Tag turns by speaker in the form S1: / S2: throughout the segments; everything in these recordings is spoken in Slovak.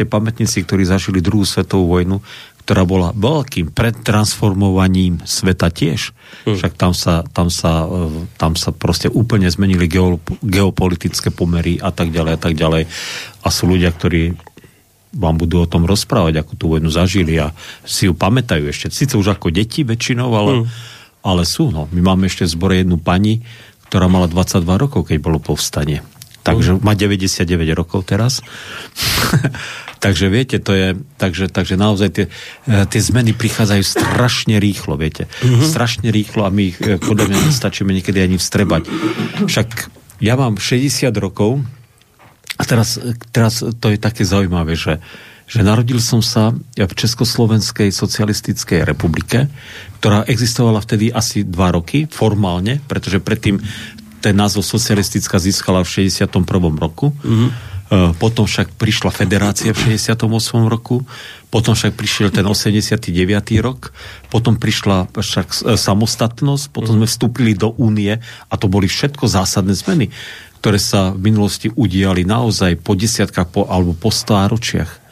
S1: Ešte pamätníci, ktorí zažili druhú svetovú vojnu, ktorá bola veľkým predtransformovaním sveta tiež. Hmm. Však tam sa, tam, sa, e, tam sa proste úplne zmenili geopolitické pomery a tak ďalej a tak ďalej. A sú ľudia, ktorí vám budú o tom rozprávať, ako tú vojnu zažili a si ju pamätajú ešte. Sice už ako deti väčšinou, ale, hmm. ale sú. No. My máme ešte v zbore jednu pani, ktorá mala 22 rokov, keď bolo povstanie. Takže má 99 rokov teraz. Takže viete, to je, takže, takže naozaj tie, e, tie zmeny prichádzajú strašne rýchlo, viete. Mm-hmm. Strašne rýchlo a my ich e, podľa mňa nestačíme niekedy ani vstrebať. Však ja mám 60 rokov a teraz, teraz to je také zaujímavé, že, že narodil som sa v Československej socialistickej republike, ktorá existovala vtedy asi dva roky formálne, pretože predtým ten názov socialistická získala v 61. roku. Mm-hmm potom však prišla federácia v 68. roku, potom však prišiel ten 89. rok, potom prišla však e, samostatnosť, potom sme vstúpili do únie a to boli všetko zásadné zmeny, ktoré sa v minulosti udiali naozaj po desiatkách po, alebo po stáročiach.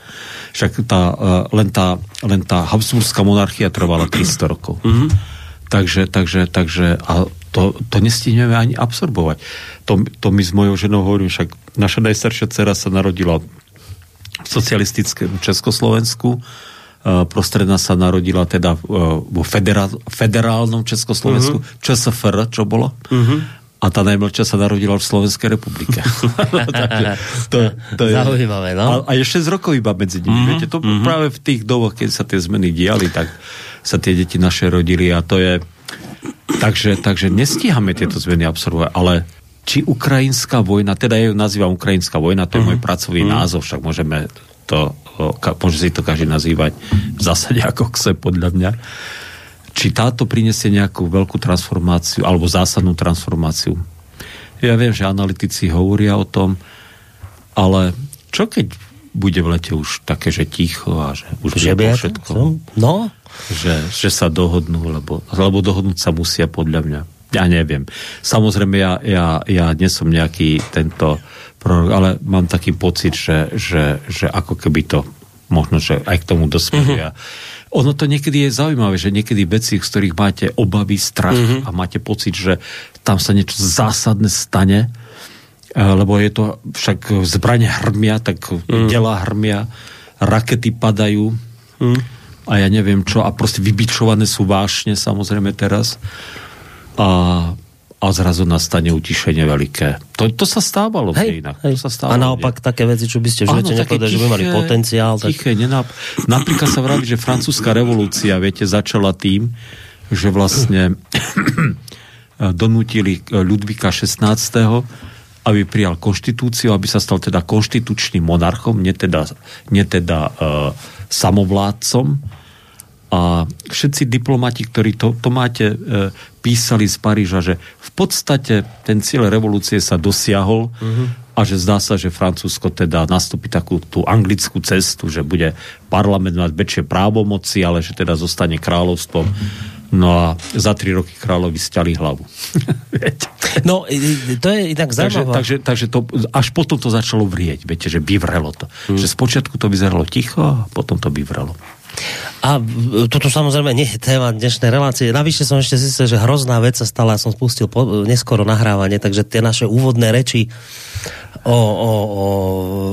S1: Však tá, e, len, tá, len tá Habsburská monarchia trvala 300 rokov. Mm-hmm. Takže, takže, takže a to, to nestihneme ani absorbovať. To, to my s mojou ženou hovorím, však naša najstaršia dcera sa narodila v socialistickom Československu, prostredná sa narodila teda vo federál, federálnom Československu, uh-huh. Mhm. ČSFR, čo bolo. Uh-huh. A tá najmladšia sa narodila v Slovenskej republike.
S2: to, to je, Zaujímavé, no.
S1: A, a je 6 rokov iba medzi nimi. Uh-huh. Viete, to uh-huh. práve v tých doboch, keď sa tie zmeny diali, tak sa tie deti naše rodili a to je Takže, takže nestíhame tieto zmeny absorbovať, ale či ukrajinská vojna, teda ja ju nazývam ukrajinská vojna, to je uh-huh. môj pracovný uh-huh. názov, však môžeme to, môže si to každý nazývať v zásade ako chce, podľa mňa. Či táto prinesie nejakú veľkú transformáciu, alebo zásadnú transformáciu. Ja viem, že analytici hovoria o tom, ale čo keď bude v lete už také, že ticho a že už
S2: bude všetko. No.
S1: Že, že sa dohodnú, lebo, lebo dohodnúť sa musia podľa mňa. Ja neviem. Samozrejme, ja, ja, ja nie som nejaký tento prorok, ale mám taký pocit, že, že, že ako keby to možno, že aj k tomu dospielia. Mm-hmm. Ono to niekedy je zaujímavé, že niekedy veci, z ktorých máte obavy, strach mm-hmm. a máte pocit, že tam sa niečo zásadné stane, lebo je to však zbranie hrmia, tak mm. dela hrmia, rakety padajú mm. a ja neviem čo a proste vybičované sú vášne samozrejme teraz a, a zrazu nastane utišenie veľké. To, to sa stávalo hej, inak. Hej. To sa stávalo,
S2: a naopak nie? také veci, čo by ste v živote nepovedali, že by mali potenciál.
S1: Tak... Tiché, nenap... Napríklad sa vraví, že francúzska revolúcia, viete, začala tým, že vlastne donútili Ludvíka 16 aby prijal konštitúciu, aby sa stal teda konštitučným monarchom, neteda, neteda e, samovládcom. A všetci diplomati, ktorí to, to máte, e, písali z Paríža, že v podstate ten cieľ revolúcie sa dosiahol mm-hmm. a že zdá sa, že Francúzsko teda nastúpi takú tú anglickú cestu, že bude parlament mať väčšie právomoci, ale že teda zostane kráľovstvom. Mm-hmm No a za tri roky kráľovi stiali hlavu.
S2: no, to je inak zaujímavé.
S1: Takže, takže, takže to, až potom to začalo vrieť, viete, že vyvrelo to. Hmm. Že spočiatku to vyzeralo ticho a potom to vyvrelo.
S2: A toto samozrejme nie je téma dnešnej relácie. Navyše som ešte zistil, že hrozná vec sa stala, ja som spustil po, neskoro nahrávanie, takže tie naše úvodné reči o, o, o,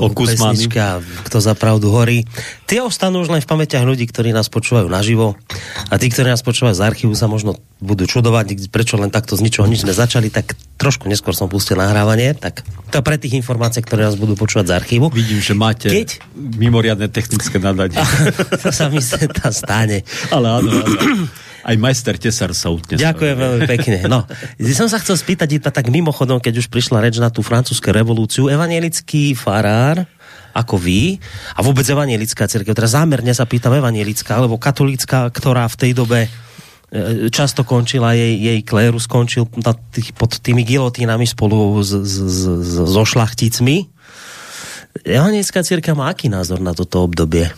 S2: o pesnička Kto za pravdu horí. Tie ostanú už len v pamäťach ľudí, ktorí nás počúvajú naživo a tí, ktorí nás počúvajú z archívu sa možno budú čudovať, prečo len takto z ničoho nič sme začali, tak trošku neskôr som pustil nahrávanie, tak to pre tých informácií, ktoré nás budú počúvať z archívu.
S1: Vidím, že máte Keď... mimoriadne technické nadanie.
S2: to sa mi tam stane.
S1: Ale áno, áno. Aj majster tesar sa utne.
S2: Ďakujem veľmi pekne. No, som sa chcel spýtať iba tak mimochodom, keď už prišla reč na tú francúzsku revolúciu, evanielický farár, ako vy, a vôbec evanielická církev, teda zámerne sa pýtam evanielická, alebo katolícka, ktorá v tej dobe e, často končila, jej, jej kléru skončil tých, pod tými gilotínami spolu s, s, s, so šlachticmi. Evanielická církev má aký názor na toto obdobie?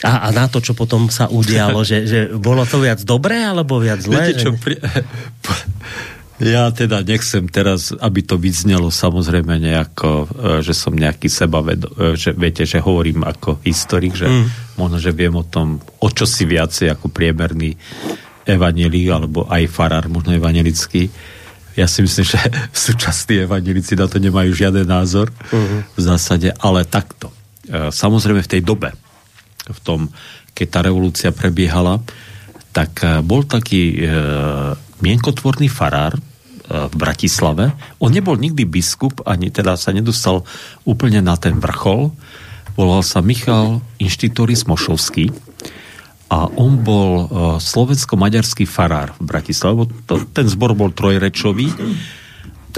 S2: A, a na to, čo potom sa udialo, že, že bolo to viac dobré alebo viac zlé?
S1: Viete čo, pri, Ja teda nechcem teraz, aby to vyznelo samozrejme nejako, e, že som nejaký sebaved, e, že viete, že hovorím ako historik, že mm. možno, že viem o tom o čo si viacej ako priemerný evanelik, alebo aj farár, možno evanelický. Ja si myslím, že súčasní evanelici na to nemajú žiaden názor mm. v zásade, ale takto. E, samozrejme v tej dobe, v tom, keď tá revolúcia prebiehala, tak bol taký e, mienkotvorný farár, v Bratislave. On nebol nikdy biskup, ani teda sa nedostal úplne na ten vrchol. Volal sa Michal Inštitoris Mošovský a on bol uh, slovensko-maďarský farár v Bratislave. Ten zbor bol trojrečový.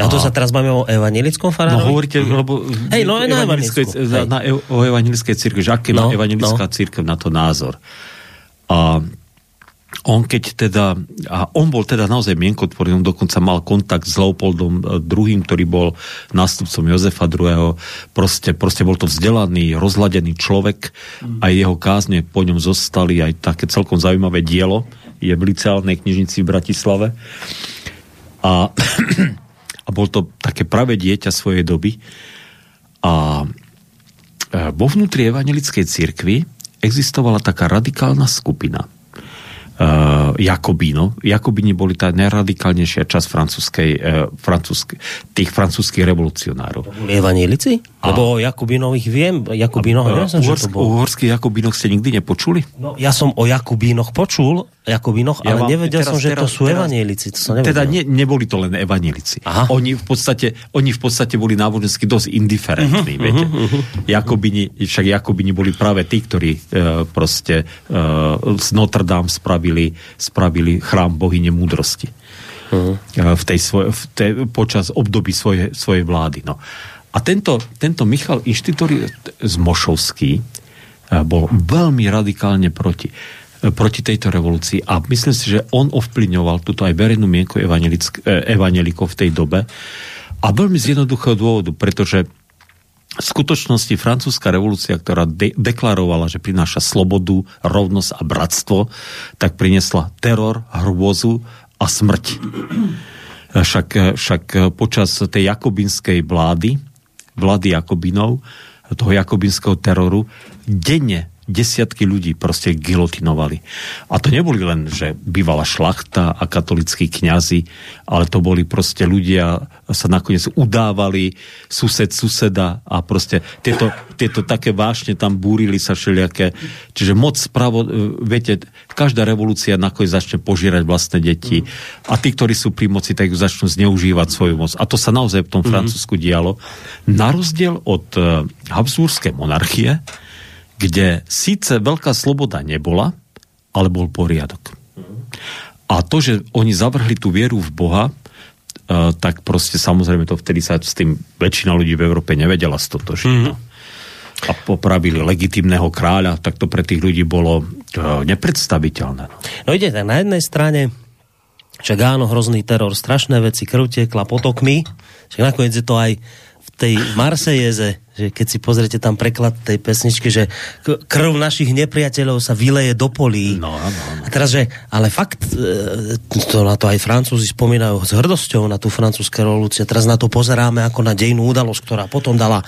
S2: A to sa teraz máme o evangelickom farárovi?
S1: No hovoríte, lebo
S2: Hej, no na evangelickej,
S1: na, o evangelickej církvi, že aký no, má evangelická no. církev na to názor. A on keď teda, a on bol teda naozaj mienkotvorný, on dokonca mal kontakt s Leopoldom II, e, ktorý bol nástupcom Jozefa II. Proste, proste bol to vzdelaný, rozladený človek mm. a jeho kázne po ňom zostali aj také celkom zaujímavé dielo, je v liceálnej knižnici v Bratislave. A, a bol to také pravé dieťa svojej doby. A e, vo vnútri evangelickej cirkvi existovala taká radikálna skupina, uh, Jakobíno. Jakobíni boli tá najradikálnejšia časť francúzskej, uh, francúzsk, tých francúzských revolucionárov.
S2: To boli evanílici? A... Lebo o Jakubínových viem. Jakubínoch,
S1: a, uh, uhorsk, to bol. uhorských Jakubínoch ste nikdy nepočuli?
S2: No, ja som o Jakubínoch počul, Jakubínoch, ja ale nevedel teraz, som, že teraz, to sú teraz. To som
S1: teda ne, neboli to len evanielici. Aha. Oni v podstate, oni v podstate boli nábožensky dosť indiferentní, uh-huh, viete. Uh-huh, uh-huh. Jakobini, však Jakobini boli práve tí, ktorí uh, proste uh, z Notre Dame spravili, spravili chrám bohyne múdrosti. Uh-huh. Uh, v tej svoj, v tej, počas období svojej, svojej vlády. No. A tento, tento Michal Inštitori z Mošovský uh, bol veľmi radikálne proti proti tejto revolúcii a myslím si, že on ovplyvňoval túto aj verejnú mienku e, evanelikov v tej dobe a veľmi z jednoduchého dôvodu, pretože v skutočnosti francúzska revolúcia, ktorá de- deklarovala, že prináša slobodu, rovnosť a bratstvo, tak priniesla teror, hrôzu a smrť. Však, však počas tej jakobinskej vlády, vlády Jakobinov, toho jakobinského teroru, denne desiatky ľudí proste gilotinovali. A to neboli len, že bývala šlachta a katolickí kňazi, ale to boli proste ľudia, sa nakoniec udávali, sused suseda a proste tieto, tieto také vášne tam búrili sa všelijaké. Čiže moc spravo, viete, každá revolúcia nakoniec začne požírať vlastné deti a tí, ktorí sú pri moci, tak začnú zneužívať svoju moc. A to sa naozaj v tom mm-hmm. Francúzsku dialo. Na rozdiel od uh, Habsburskej monarchie, kde síce veľká sloboda nebola, ale bol poriadok. A to, že oni zavrhli tú vieru v Boha, uh, tak proste samozrejme to vtedy sa s tým väčšina ľudí v Európe nevedela stotožiť. Mm-hmm. A popravili legitimného kráľa, tak to pre tých ľudí bolo uh, nepredstaviteľné.
S2: No ide tak na jednej strane, však áno, hrozný teror, strašné veci, krv tekla potokmi, však nakoniec je to aj tej Marsejeze, že keď si pozriete tam preklad tej pesničky, že krv našich nepriateľov sa vyleje do polí.
S1: No, no, no.
S2: A teraz, že, ale fakt, e, to na to aj Francúzi spomínajú s hrdosťou na tú francúzsku revolúciu. Teraz na to pozeráme ako na dejnú udalosť, ktorá potom dala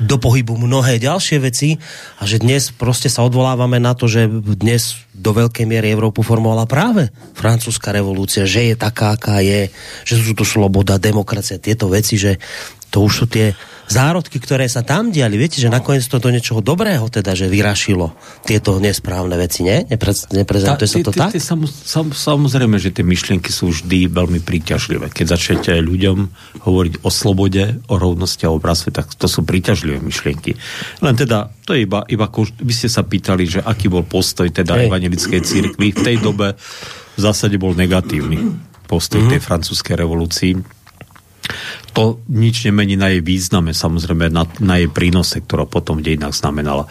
S2: do pohybu mnohé ďalšie veci a že dnes proste sa odvolávame na to, že dnes do veľkej miery Európu formovala práve francúzska revolúcia, že je taká, aká je, že sú tu sloboda, demokracia, tieto veci, že to už sú tie zárodky, ktoré sa tam diali, viete, že nakoniec to do niečoho dobrého teda, že vyrašilo tieto nesprávne veci, nie? Nepre, neprezentuje sa to tak?
S1: Sam, sam, samozrejme, že tie myšlienky sú vždy veľmi príťažlivé. Keď začnete ľuďom hovoriť o slobode, o rovnosti a o bratstve, tak to sú príťažlivé myšlienky. Len teda, to je iba, iba vy ste sa pýtali, že aký bol postoj teda Hej. evangelickej církvy. V tej dobe v zásade bol negatívny postoj mm-hmm. tej francúzskej revolúcii to nič nemení na jej význame, samozrejme na, na jej prínose, ktorá potom v dejinách znamenala.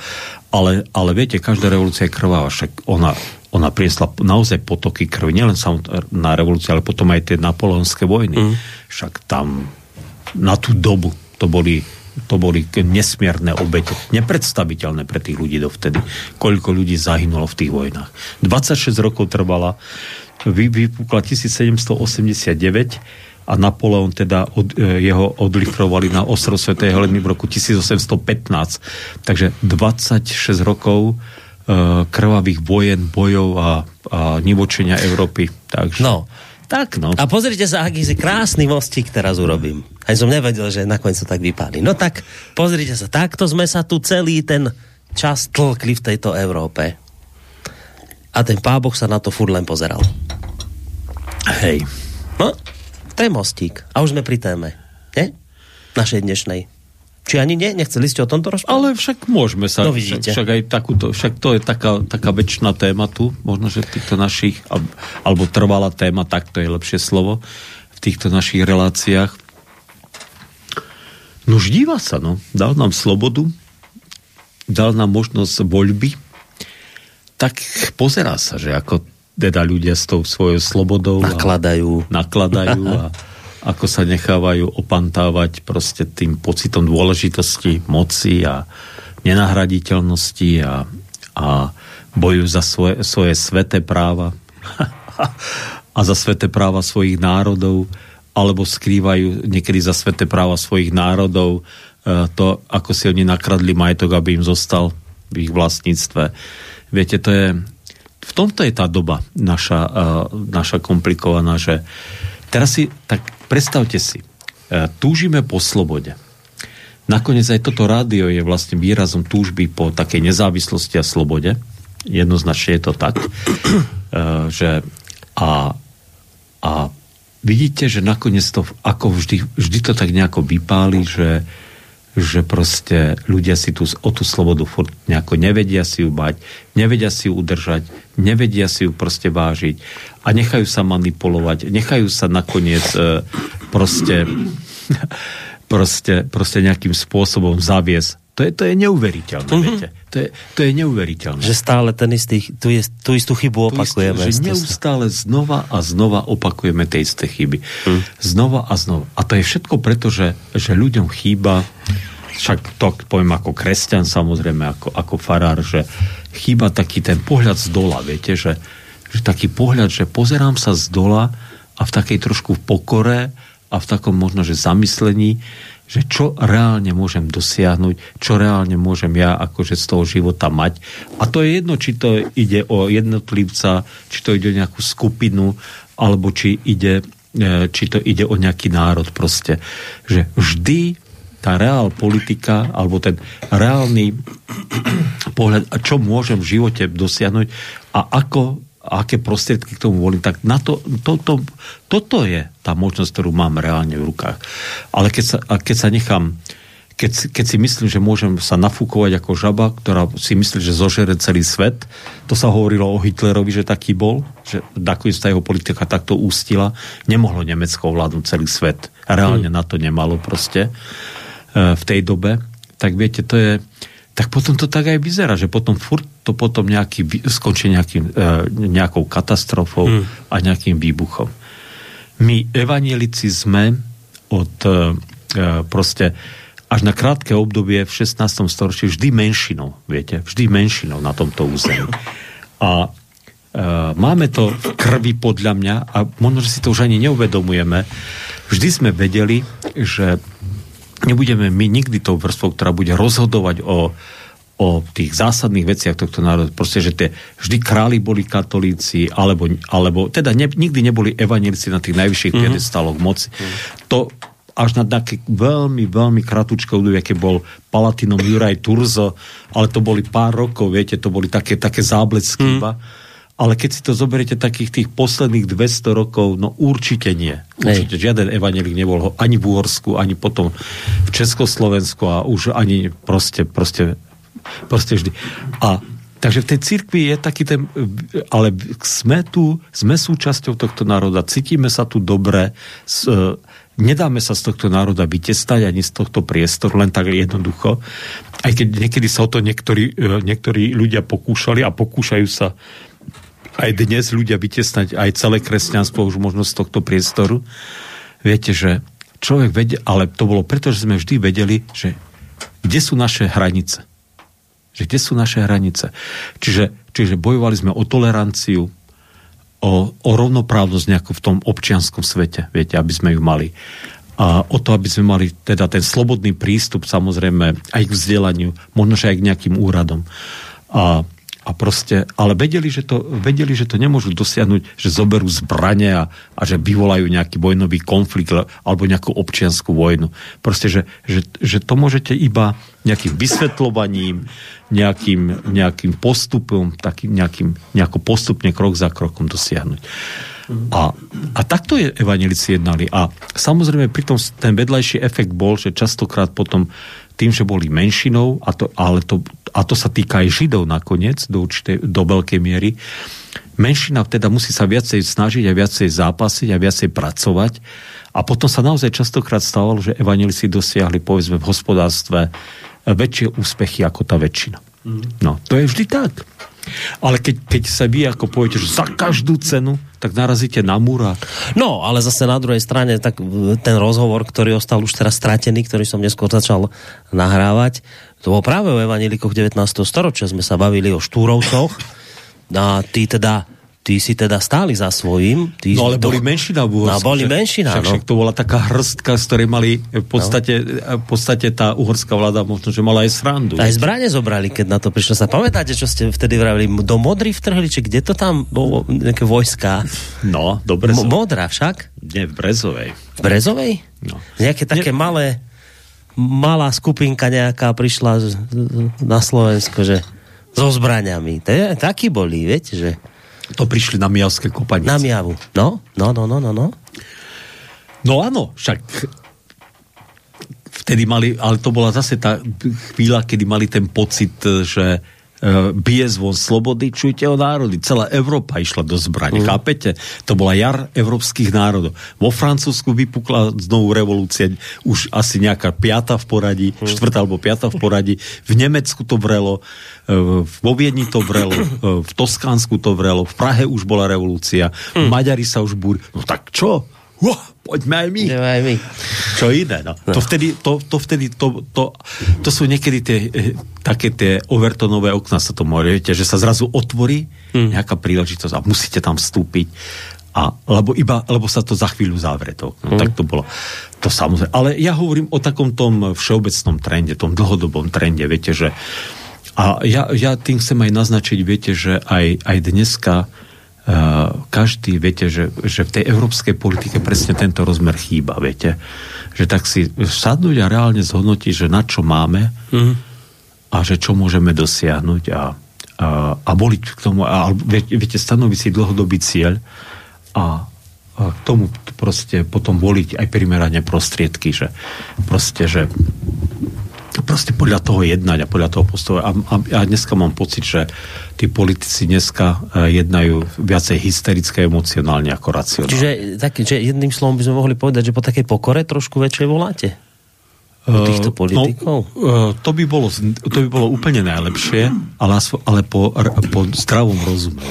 S1: Ale, ale viete, každá revolúcia je krvavá, však ona, ona priniesla naozaj potoky krvi, nielen na revolúciu, ale potom aj tie napoleonské vojny. Mm. Však tam na tú dobu to boli to boli nesmierne obete, nepredstaviteľné pre tých ľudí dovtedy, koľko ľudí zahynulo v tých vojnách. 26 rokov trvala, vypukla 1789 a Napoleon teda od, e, jeho odlifrovali na ostrov Svetej Heleny v roku 1815. Takže 26 rokov e, krvavých vojen, bojov a, a nivočenia Európy. Takže...
S2: No, tak no. A pozrite sa, aký si krásny mostík teraz urobím. Aj som nevedel, že nakoniec to tak vypáli. No tak, pozrite sa, takto sme sa tu celý ten čas tlkli v tejto Európe. A ten páboch sa na to furt len pozeral.
S1: Hej.
S2: No, to je mostík. A už sme pri téme. Nie? Našej dnešnej. Či ani nie? Nechceli ste o tomto rozprávať?
S1: Ale však môžeme sa...
S2: No vidíte.
S1: Však aj takúto, však to je taká, taká väčšiná téma tu, možno, že týchto našich, alebo trvalá téma, tak to je lepšie slovo, v týchto našich reláciách. No už díva sa, no. Dal nám slobodu, dal nám možnosť voľby, tak pozerá sa, že ako teda ľudia s tou svojou slobodou
S2: nakladajú,
S1: a, nakladajú a ako sa nechávajú opantávať proste tým pocitom dôležitosti, moci a nenahraditeľnosti a, a bojujú za svoje, svoje sveté práva a za sveté práva svojich národov alebo skrývajú niekedy za sveté práva svojich národov e, to, ako si oni nakradli majetok, aby im zostal v ich vlastníctve. Viete, to je v tomto je tá doba naša, e, naša komplikovaná, že teraz si tak Predstavte si, e, túžime po slobode. Nakoniec aj toto rádio je vlastne výrazom túžby po takej nezávislosti a slobode. Jednoznačne je to tak, e, že a, a vidíte, že nakoniec to ako vždy, vždy to tak nejako vypáli, že že proste ľudia si tu o tú slobodu furt nejako nevedia si ju bať, nevedia si ju udržať, nevedia si ju proste vážiť a nechajú sa manipulovať, nechajú sa nakoniec e, proste, proste, proste nejakým spôsobom zaviesť. To je, to je neuveriteľné, mm-hmm. viete. To je, to je neuveriteľné.
S2: Že stále ten istý, tú, je, tú istú chybu opakujeme.
S1: Tú istú, že neustále znova a znova opakujeme tie isté chyby. Mm. Znova a znova. A to je všetko preto, že, že ľuďom chýba však to poviem ako kresťan samozrejme, ako, ako farár, že chýba taký ten pohľad z dola, viete, že, že taký pohľad, že pozerám sa z dola a v takej trošku pokore a v takom možno, že zamyslení, že čo reálne môžem dosiahnuť, čo reálne môžem ja akože z toho života mať. A to je jedno, či to ide o jednotlivca, či to ide o nejakú skupinu, alebo či ide, e, či to ide o nejaký národ proste. Že vždy tá reál politika, alebo ten reálny pohľad, čo môžem v živote dosiahnuť a ako aké prostriedky k tomu volím, tak na to, to, to, toto je tá možnosť, ktorú mám reálne v rukách. Ale keď sa, keď sa nechám keď, keď si myslím, že môžem sa nafúkovať ako žaba, ktorá si myslí, že zožere celý svet, to sa hovorilo o Hitlerovi, že taký bol, že nakoniec tá jeho politika takto ústila, nemohlo Nemecko ovládnuť celý svet. Reálne hmm. na to nemalo proste e, v tej dobe. Tak viete, to je, tak potom to tak aj vyzerá, že potom furt to potom nejaký, skončí nejakým, e, nejakou katastrofou hmm. a nejakým výbuchom. My evanielici sme od e, e, proste až na krátke obdobie v 16. storočí vždy menšinou, viete, vždy menšinou na tomto území. A e, máme to v krvi podľa mňa a možno, že si to už ani neuvedomujeme. Vždy sme vedeli, že nebudeme my nikdy tou vrstvou, ktorá bude rozhodovať o, o tých zásadných veciach tohto národa. Proste, že tie, vždy králi boli katolíci, alebo, alebo teda ne, nikdy neboli evanelici na tých najvyšších mm-hmm. piedestáloch moci. Mm-hmm. To až na také veľmi, veľmi kratučké obdobie, aké bol Palatinom Juraj Turzo, ale to boli pár rokov, viete, to boli také, také záblecky mm ale keď si to zoberiete takých tých posledných 200 rokov, no určite nie. Určite Hej. žiaden evanelik nebol ani v Úhorsku, ani potom v Československu a už ani proste, proste, proste vždy. A Takže v tej cirkvi je taký ten, ale sme tu, sme súčasťou tohto národa, cítime sa tu dobre, s, e, nedáme sa z tohto národa vytestať ani z tohto priestoru, len tak jednoducho. Aj keď niekedy sa o to niektorí, e, niektorí ľudia pokúšali a pokúšajú sa aj dnes ľudia vytesnať aj celé kresťanstvo už možno z tohto priestoru. Viete, že človek vedie, ale to bolo preto, že sme vždy vedeli, že kde sú naše hranice. Že kde sú naše hranice. Čiže, čiže bojovali sme o toleranciu, o, o rovnoprávnosť nejako v tom občianskom svete, viete, aby sme ju mali. A o to, aby sme mali teda ten slobodný prístup samozrejme aj k vzdelaniu, možno aj k nejakým úradom. A a proste, ale vedeli že, to, vedeli, že to nemôžu dosiahnuť, že zoberú zbranie a, a že vyvolajú nejaký vojnový konflikt alebo nejakú občianskú vojnu. Proste, že, že, že to môžete iba nejakým vysvetľovaním, nejakým, nejakým postupom, takým nejakým, nejako postupne krok za krokom dosiahnuť. A, a takto je evanelici jednali. A samozrejme, pritom ten vedľajší efekt bol, že častokrát potom tým, že boli menšinou, a to, ale to, a to sa týka aj Židov nakoniec, do, určitej, do veľkej miery, menšina teda musí sa viacej snažiť a viacej zápasiť a viacej pracovať. A potom sa naozaj častokrát stávalo, že evangelisi dosiahli povedzme v hospodárstve väčšie úspechy ako tá väčšina. Mm. No, to je vždy tak. Ale keď, keď sa vy ako poviete, že za každú cenu, tak narazíte na múra.
S2: No, ale zase na druhej strane, tak ten rozhovor, ktorý ostal už teraz stratený, ktorý som neskôr začal nahrávať, to bol práve o evanilikoch 19. storočia. Sme sa bavili o štúrovcoch. A tí teda tí si teda stáli za svojím. Tí,
S1: no ale to, boli menšina v
S2: Uhorsku. No, boli menšina,
S1: však, no. Však to bola taká hrstka, z ktorej mali v podstate, no. v podstate tá uhorská vláda možno, že mala aj srandu.
S2: Aj zbranie zobrali, keď na to prišlo. Sa pamätáte, čo ste vtedy vravili? Do Modry vtrhli, či kde to tam bolo, nejaké vojska?
S1: No, do Brezovej.
S2: Modra však?
S1: Nie, v Brezovej.
S2: V Brezovej? No. Nejaké také Nie. malé malá skupinka nejaká prišla na Slovensko, že so zbraňami. To je, takí boli, viete, že
S1: to prišli na Mijavské kopanice.
S2: Na Mijavu. No, no, no, no, no, no.
S1: No áno, však vtedy mali, ale to bola zase tá chvíľa, kedy mali ten pocit, že E, bije zvon slobody, čujte o národy. Celá Európa išla do zbraní, mm. chápete? To bola jar európskych národov. Vo Francúzsku vypukla znovu revolúcia, už asi nejaká piata v poradí, mm. štvrtá alebo piata v poradí. V Nemecku to vrelo, e, vo Viedni to vrelo, e, v Toskánsku to vrelo, v Prahe už bola revolúcia, mm. Maďari sa už búri. No tak čo? Uh, poďme aj my.
S2: aj my.
S1: Čo iné, no. no. To vtedy, to, to vtedy, to, to, to sú niekedy tie, eh, také tie overtonové okna sa to viete, že sa zrazu otvorí hmm. nejaká príležitosť a musíte tam vstúpiť. A, lebo, iba, lebo sa to za chvíľu zavre. To, no, hmm. Tak to bolo. To samozrejme. Ale ja hovorím o takom tom všeobecnom trende, tom dlhodobom trende, viete, že a ja, ja tým chcem aj naznačiť, viete, že aj, aj dneska každý, viete, že, že v tej európskej politike presne tento rozmer chýba, viete. Že tak si sadnúť a reálne zhodnotiť, že na čo máme mm. a že čo môžeme dosiahnuť a, a, a voliť k tomu, a viete stanoviť si dlhodobý cieľ a, a k tomu proste potom voliť aj primerane prostriedky, že proste, že proste podľa toho jednať a podľa toho postavať. A, a, a dneska mám pocit, že tí politici dneska e, jednajú viacej hysterické emocionálne ako racionálne.
S2: Čiže tak, že jedným slovom by sme mohli povedať, že po takej pokore trošku väčšej voláte? U týchto e, politikov?
S1: No, to, by bolo, to by bolo úplne najlepšie, ale, ale po, po zdravom rozume.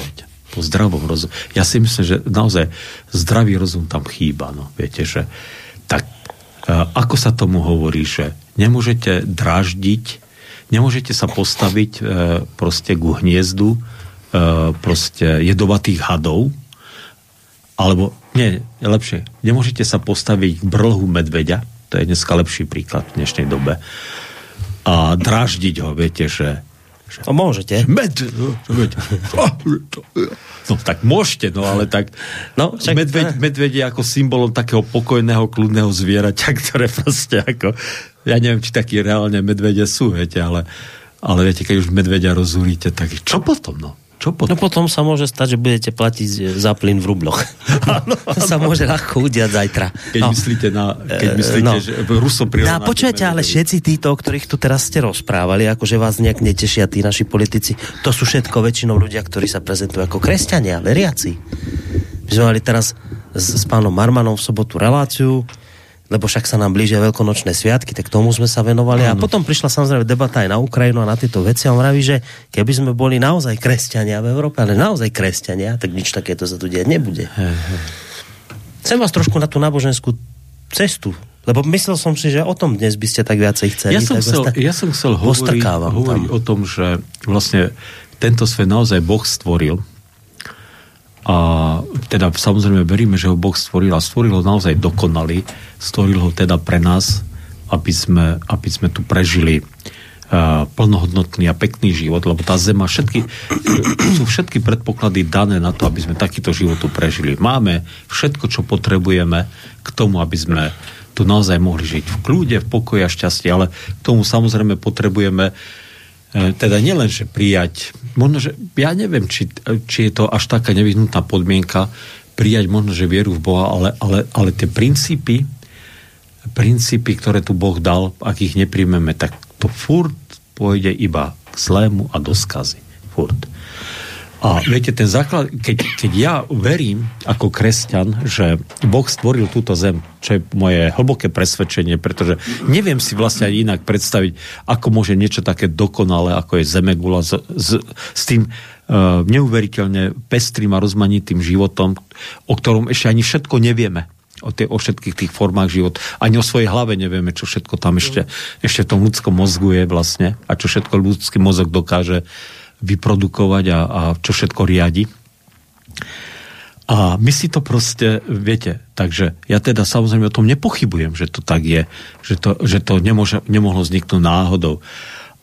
S1: Po zdravom rozume. Ja si myslím, že naozaj zdravý rozum tam chýba. No. Viete, že tak ako sa tomu hovorí, že nemôžete dráždiť Nemôžete sa postaviť e, proste ku hniezdu e, proste jedovatých hadov, alebo, nie, lepšie, nemôžete sa postaviť k brlhu medveďa, to je dneska lepší príklad v dnešnej dobe, a dráždiť ho, viete, že,
S2: no môžete.
S1: Med, med, no tak môžete, no ale tak no, však, medveď, medveď je ako symbolom takého pokojného, kľudného zvieraťa, ktoré proste ako ja neviem, či takí reálne medvede sú, viete, ale, ale viete, keď už medvedia rozúrite, tak čo potom, no? Čo potom?
S2: No potom sa môže stať, že budete platiť za plyn v rubloch. to sa môže ľahko udiať zajtra.
S1: Keď no. myslíte, na, keď eh, myslíte no. že Rusom
S2: No počujete, ale všetci títo, o ktorých tu teraz ste rozprávali, akože vás nejak netešia tí naši politici, to sú všetko väčšinou ľudia, ktorí sa prezentujú ako kresťania, veriaci. My sme mali teraz s, s pánom Marmanom v sobotu reláciu, lebo však sa nám blížia veľkonočné sviatky, tak tomu sme sa venovali. Ano. A potom prišla samozrejme debata aj na Ukrajinu a na tieto veci. A on vraví, že keby sme boli naozaj kresťania v Európe, ale naozaj kresťania, tak nič takéto sa tu diať nebude. He, he. Chcem vás trošku na tú náboženskú cestu lebo myslel som si, že o tom dnes by ste tak viacej chceli.
S1: Ja som chcel, ja som chcel hovoriť, hovoriť o tom, že vlastne tento svet naozaj Boh stvoril a teda samozrejme veríme, že ho Boh stvoril a stvoril ho naozaj dokonalý, stvoril ho teda pre nás, aby sme, aby sme tu prežili uh, plnohodnotný a pekný život, lebo tá zema, všetky, sú všetky predpoklady dané na to, aby sme takýto život tu prežili. Máme všetko, čo potrebujeme k tomu, aby sme tu naozaj mohli žiť v kľude, v pokoji a šťastí, ale k tomu samozrejme potrebujeme uh, teda nielen, že prijať možno, že ja neviem, či, či je to až taká nevyhnutná podmienka prijať možno, že vieru v Boha, ale, ale, ale tie princípy, princípy, ktoré tu Boh dal, ak ich nepríjmeme, tak to furt pôjde iba k zlému a do skazy. Furt. A viete, ten základ, keď, keď ja verím ako kresťan, že Boh stvoril túto zem, čo je moje hlboké presvedčenie, pretože neviem si vlastne ani inak predstaviť, ako môže niečo také dokonalé, ako je Zemegula s, s, s tým uh, neuveriteľne pestrým a rozmanitým životom, o ktorom ešte ani všetko nevieme o, tie, o všetkých tých formách život. Ani o svojej hlave nevieme, čo všetko tam ešte, ešte v tom ľudskom mozgu je vlastne a čo všetko ľudský mozog dokáže vyprodukovať a, a čo všetko riadi. A my si to proste, viete, takže ja teda samozrejme o tom nepochybujem, že to tak je, že to, že to nemôže, nemohlo vzniknúť náhodou.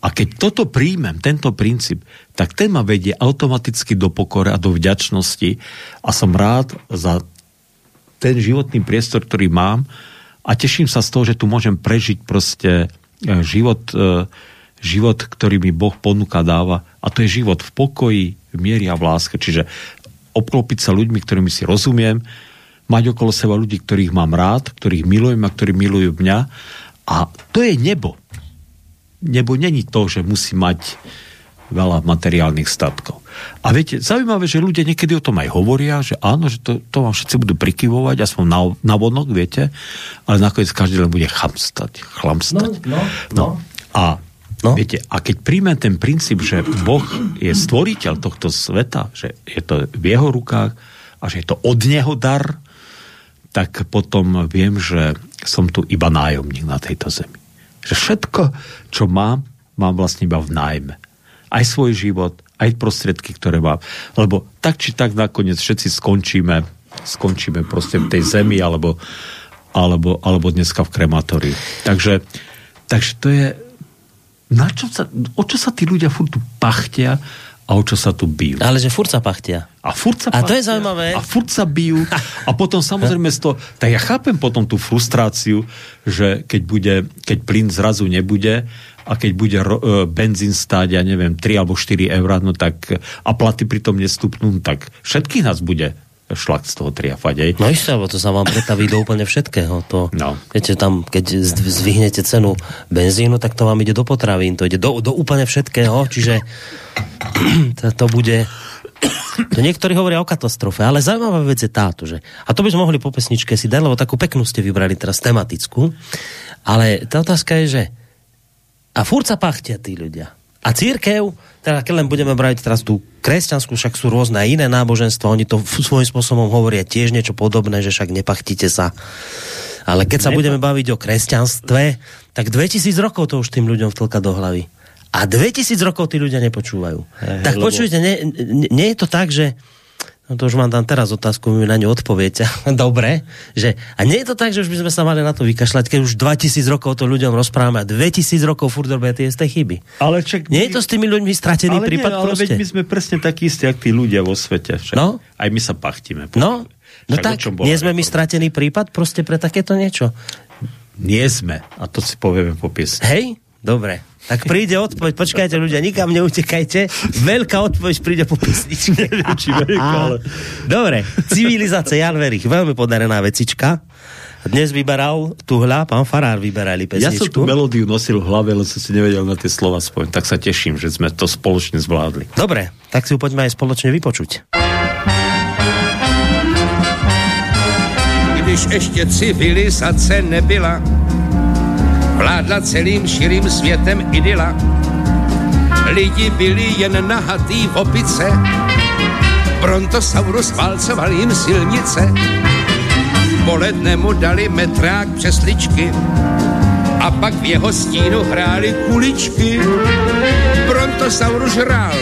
S1: A keď toto príjmem, tento princíp, tak ten ma vedie automaticky do pokory a do vďačnosti a som rád za ten životný priestor, ktorý mám a teším sa z toho, že tu môžem prežiť proste e, život e, život, ktorý mi Boh ponúka dáva a to je život v pokoji, v miery a v láske. Čiže obklopiť sa ľuďmi, ktorými si rozumiem, mať okolo seba ľudí, ktorých mám rád, ktorých milujem a ktorí milujú mňa a to je nebo. Nebo není to, že musí mať veľa materiálnych statkov. A viete, zaujímavé, že ľudia niekedy o tom aj hovoria, že áno, že to, to vám všetci budú prikyvovať, aspoň na, na vodnok, viete, ale nakoniec každý len bude chamstať. Chlamstať.
S2: No, no, no.
S1: no. A No. Viete, a keď príjme ten princíp, že Boh je stvoriteľ tohto sveta, že je to v jeho rukách a že je to od neho dar, tak potom viem, že som tu iba nájomník na tejto zemi. Že všetko, čo mám, mám vlastne iba v nájme. Aj svoj život, aj prostriedky, ktoré mám. Lebo tak či tak nakoniec všetci skončíme, skončíme proste v tej zemi alebo, alebo, alebo dneska v krematóriu. Takže, takže to je, na čo sa, o čo sa tí ľudia furt tu pachtia a o čo sa tu bijú.
S2: Ale že furt sa pachtia.
S1: A furt sa
S2: A to je zaujímavé.
S1: A furt sa bijú. A potom samozrejme z toho, tak ja chápem potom tú frustráciu, že keď, bude, keď plyn zrazu nebude a keď bude ro, e, benzín stáť, ja neviem, 3 alebo 4 eur, no tak a platy pritom nestupnú, tak všetkých nás bude šlak z toho triafať. Aj.
S2: No isté, to sa vám pretaví do úplne všetkého. To,
S1: no.
S2: Viete, tam, keď zvihnete cenu benzínu, tak to vám ide do potravín, to ide do, do úplne všetkého, čiže to, to bude... To niektorí hovoria o katastrofe, ale zaujímavá vec je táto, že... A to by sme mohli po pesničke si dať, lebo takú peknú ste vybrali teraz tematickú. Ale tá otázka je, že... A furt sa pachtia tí ľudia. A církev, teda keď len budeme brať teraz tú kresťanskú, však sú rôzne iné náboženstva, oni to svojím spôsobom hovoria tiež niečo podobné, že však nepachtite sa. Ale keď sa budeme baviť o kresťanstve, tak 2000 rokov to už tým ľuďom vtlka do hlavy. A 2000 rokov tí ľudia nepočúvajú. Hey, tak lebo... počujete, nie, nie, nie je to tak, že No to už mám tam teraz otázku, mi na ňu odpoviete. Dobre, že a nie je to tak, že už by sme sa mali na to vykašľať, keď už 2000 rokov to ľuďom rozprávame a 2000 rokov furt robia tie isté chyby.
S1: Ale čak,
S2: nie je to s tými ľuďmi stratený
S1: ale
S2: prípad
S1: nie, ale veď my sme presne takí istí, jak tí ľudia vo svete. Však. No? Aj my sa pachtíme.
S2: No, no tak, nie sme my stratený prípad proste pre takéto niečo?
S1: Nie sme. A to si povieme po piesni.
S2: Hej? Dobre. Tak príde odpoveď, počkajte ľudia, nikam neutekajte. Veľká odpoveď príde po pesničke.
S1: Neviem, či veľká, ale...
S2: Dobre, civilizácia Jan Verich, veľmi podarená vecička. Dnes vyberal tu hľa, pán Farár vyberali pesničku.
S1: Ja som tú melódiu nosil v hlave, ale som si nevedel na tie slova spojiť. Tak sa teším, že sme to spoločne zvládli.
S2: Dobre, tak si ju poďme aj spoločne vypočuť.
S3: Když ještě civilizace nebyla, Vládla celým širým světem idyla. Lidi byli jen nahatý v opice, Brontosaurus válcoval jim silnice. Poledne mu dali metrák přesličky a pak v jeho stínu hráli kuličky. Brontosaurus hrál,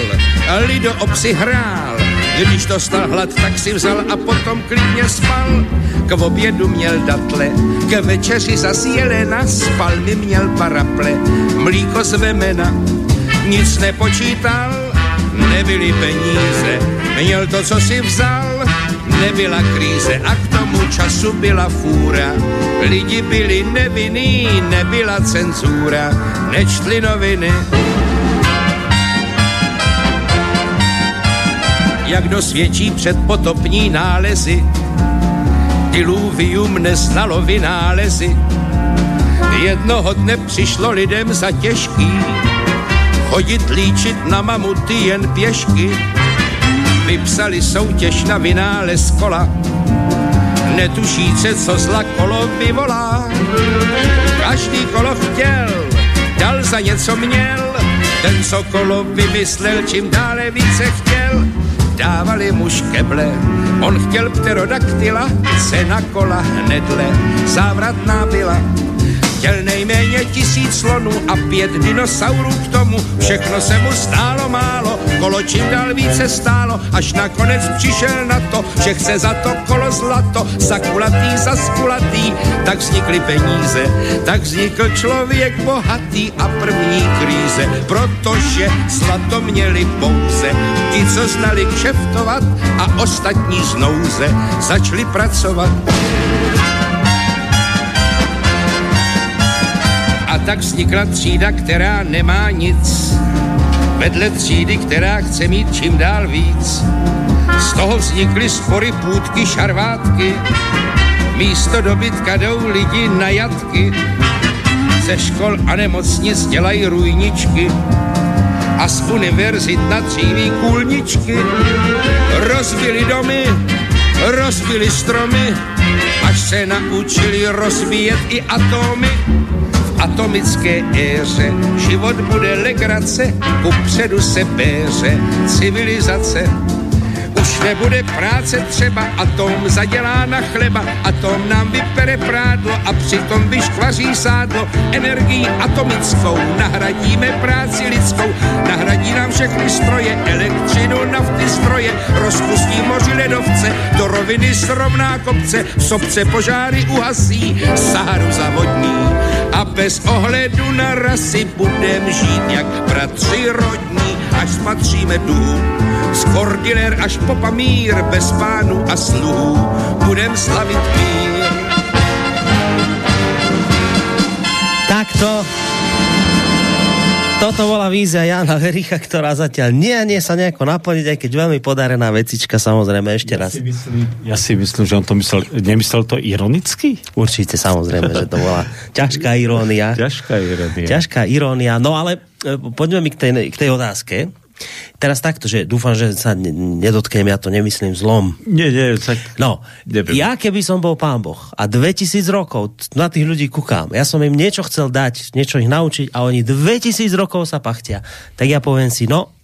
S3: Lido obsi hrál, Když dostal hlad, tak si vzal a potom klidně spal. K obědu měl datle, ke večeři zas jelena, spal mi měl paraple, mlíko z vemena, nic nepočítal, nebyly peníze, měl to, co si vzal, nebyla kríze a k tomu času byla fůra. Lidi byli nevinní, nebyla cenzura, nečtli noviny. Jak dosvědčí předpotopní nálezy, diluvium neznalo vynálezy. Jednoho dne přišlo lidem za těžký chodit líčit na mamuty jen pěšky. Vypsali soutěž na vynález kola, netušíce, co zla kolo vyvolá. Každý kolo chtěl, dal za něco měl, ten, co kolo vymyslel, čím dále více chtěl, dávali mu škeble. On chtěl pterodaktyla, cena kola hnedle, závratná byla chtěl nejméně tisíc slonů a pět dinosaurů k tomu. Všechno se mu stálo málo, kolo čím dál více stálo, až nakonec přišel na to, že chce za to kolo zlato, za kulatý, za skulatý, tak vznikly peníze, tak vznikl člověk bohatý a první kríze, protože zlato měli pouze ti, co znali kšeftovat a ostatní znouze začali pracovat. Tak vznikla třída, která nemá nic. Vedle třídy, která chce mít čím dál víc. Z toho vznikly spory, půdky, šarvátky. Místo dobytka jdou lidi na jatky. Ze škol a nemocnic dělají rujničky a z univerzit na dříví kůlničky. Rozbili domy, rozbili stromy, až se naučili rozbíjet i atomy atomické éře. Život bude legrace, kupředu se péře civilizace. Už nebude práce třeba, atom zadělá na chleba, atom nám vypere prádlo a přitom vyškvaří sádlo. Energií atomickou nahradíme práci lidskou, nahradí nám všechny stroje, elektřinu, nafty, stroje, rozpustí moři ledovce, do roviny srovná kopce, v sobce požáry uhasí, Saharu zavodní a bez ohledu na rasy budem žít jak bratři rodní, až spatříme dům z Kordiler až po Pamír, bez pánu a sluhů, budem slavit mír.
S2: Takto toto bola vízia Jana Vericha, ktorá zatiaľ nie nie sa nejako naplniť, aj keď veľmi podarená vecička, samozrejme, ešte raz.
S1: Ja si myslím, ja si myslím že on to myslel, nemyslel to ironicky?
S2: Určite, samozrejme, že to bola ťažká irónia.
S1: Ťažká irónia.
S2: Ťažká irónia, no ale e, poďme mi k tej, k tej otázke. Teraz takto, že dúfam, že sa nedotknem, ja to nemyslím zlom.
S1: Nie, nie, tak...
S2: No, neviem. ja keby som bol pán Boh a 2000 rokov na tých ľudí kúkam, ja som im niečo chcel dať, niečo ich naučiť a oni 2000 rokov sa pachtia, tak ja poviem si, no,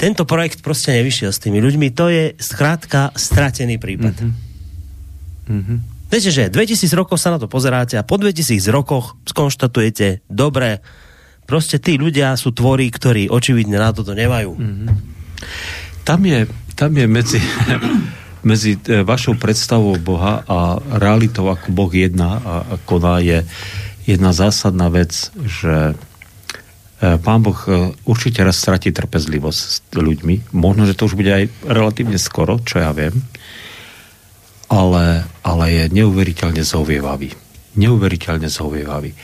S2: tento projekt proste nevyšiel s tými ľuďmi, to je skrátka stratený prípad. Mm-hmm. Mm-hmm. Viete, že 2000 rokov sa na to pozeráte a po 2000 rokoch skonštatujete, dobre, Proste tí ľudia sú tvorí, ktorí očividne na toto nemajú. Mm-hmm.
S1: Tam je, tam je medzi, medzi e, vašou predstavou Boha a realitou, ako Boh jedná a koná, je jedna zásadná vec, že e, Pán Boh e, určite raz stratí trpezlivosť s ľuďmi. Možno, že to už bude aj relatívne skoro, čo ja viem. Ale, ale je neuveriteľne zhovievavý. Neuveriteľne zhovievavý.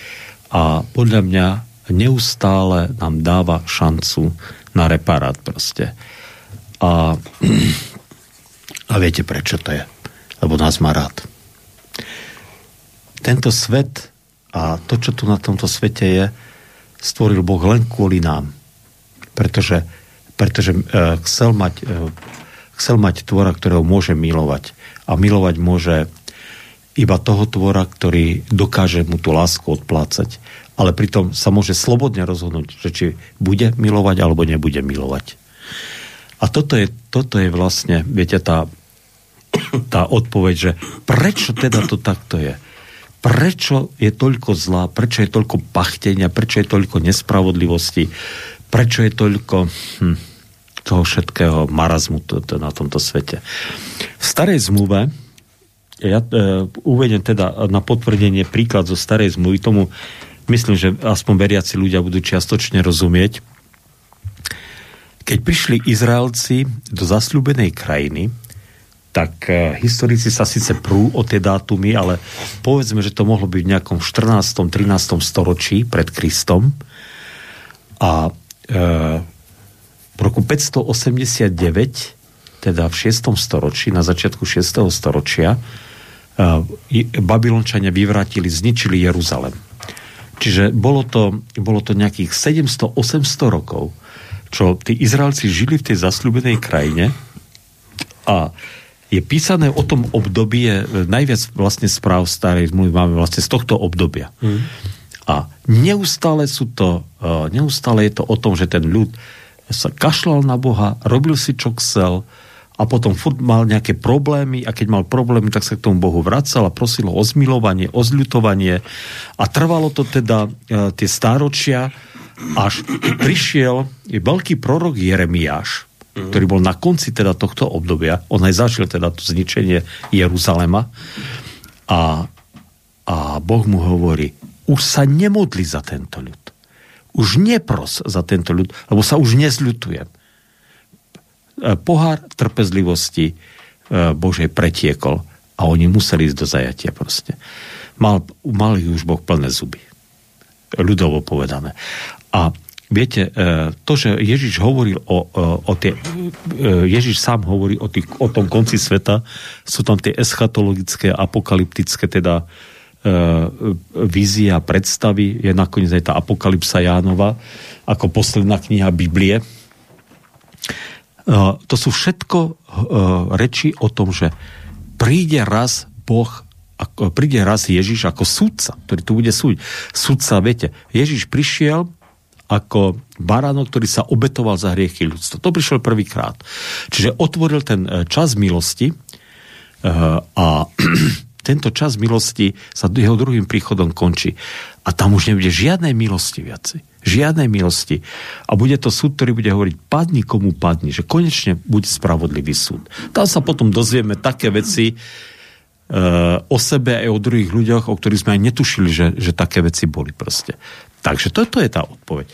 S1: A podľa mňa neustále nám dáva šancu na reparát proste. A, a viete prečo to je? Lebo nás má rád. Tento svet a to, čo tu na tomto svete je, stvoril Boh len kvôli nám. Pretože, pretože e, chcel, mať, e, chcel mať tvora, ktorého môže milovať. A milovať môže iba toho tvora, ktorý dokáže mu tú lásku odplácať ale pritom sa môže slobodne rozhodnúť, že či bude milovať alebo nebude milovať. A toto je, toto je vlastne, viete, tá, tá odpoveď, že prečo teda to takto je? Prečo je toľko zlá? Prečo je toľko pachtenia? Prečo je toľko nespravodlivosti? Prečo je toľko hm, toho všetkého marazmu to, to, na tomto svete. V starej zmluve, ja e, uvedem teda na potvrdenie príklad zo starej zmluvy, tomu myslím, že aspoň veriaci ľudia budú čiastočne rozumieť. Keď prišli Izraelci do zasľúbenej krajiny, tak e, historici sa síce prú o tie dátumy, ale povedzme, že to mohlo byť v nejakom 14. 13. storočí pred Kristom. A e, v roku 589, teda v 6. storočí, na začiatku 6. storočia, e, Babylončania vyvrátili, zničili Jeruzalem. Čiže bolo to, bolo to nejakých 700-800 rokov, čo tí Izraelci žili v tej zasľúbenej krajine a je písané o tom období, je najviac vlastne správ starej zmluvy máme vlastne z tohto obdobia. Mm. A neustále sú to, e, neustále je to o tom, že ten ľud sa kašľal na Boha, robil si čo chcel a potom furt mal nejaké problémy a keď mal problémy, tak sa k tomu Bohu vracal a prosil o zmilovanie, o zľutovanie a trvalo to teda e, tie stáročia, až prišiel veľký prorok Jeremiáš, mm-hmm. ktorý bol na konci teda tohto obdobia. On aj zažil teda to zničenie Jeruzalema a, a Boh mu hovorí, už sa nemodli za tento ľud. Už nepros za tento ľud, lebo sa už nezľutujem. E, pohár trpezlivosti e, Božej pretiekol a oni museli ísť do zajatia proste. Mal, mali už Boh plné zuby. Ľudovo povedané. A Viete, e, to, že Ježiš hovoril o, o tie, Ježiš sám hovorí o, tých, o tom konci sveta, sú tam tie eschatologické, apokalyptické teda e, vízie a predstavy, je nakoniec aj tá apokalypsa Jánova, ako posledná kniha Biblie. To sú všetko reči o tom, že príde raz Boh ako, príde raz Ježiš ako sudca, ktorý tu bude súdiť. Sudca, viete, Ježiš prišiel ako baránok, ktorý sa obetoval za hriechy ľudstva. To prišiel prvýkrát. Čiže otvoril ten e, čas milosti e, a tento čas milosti sa jeho druhým príchodom končí. A tam už nebude žiadnej milosti viacej. Žiadnej milosti. A bude to súd, ktorý bude hovoriť, padni komu padni, že konečne bude spravodlivý súd. Tam sa potom dozvieme také veci, o sebe aj o druhých ľuďoch, o ktorých sme aj netušili, že, že také veci boli proste. Takže toto je tá odpoveď.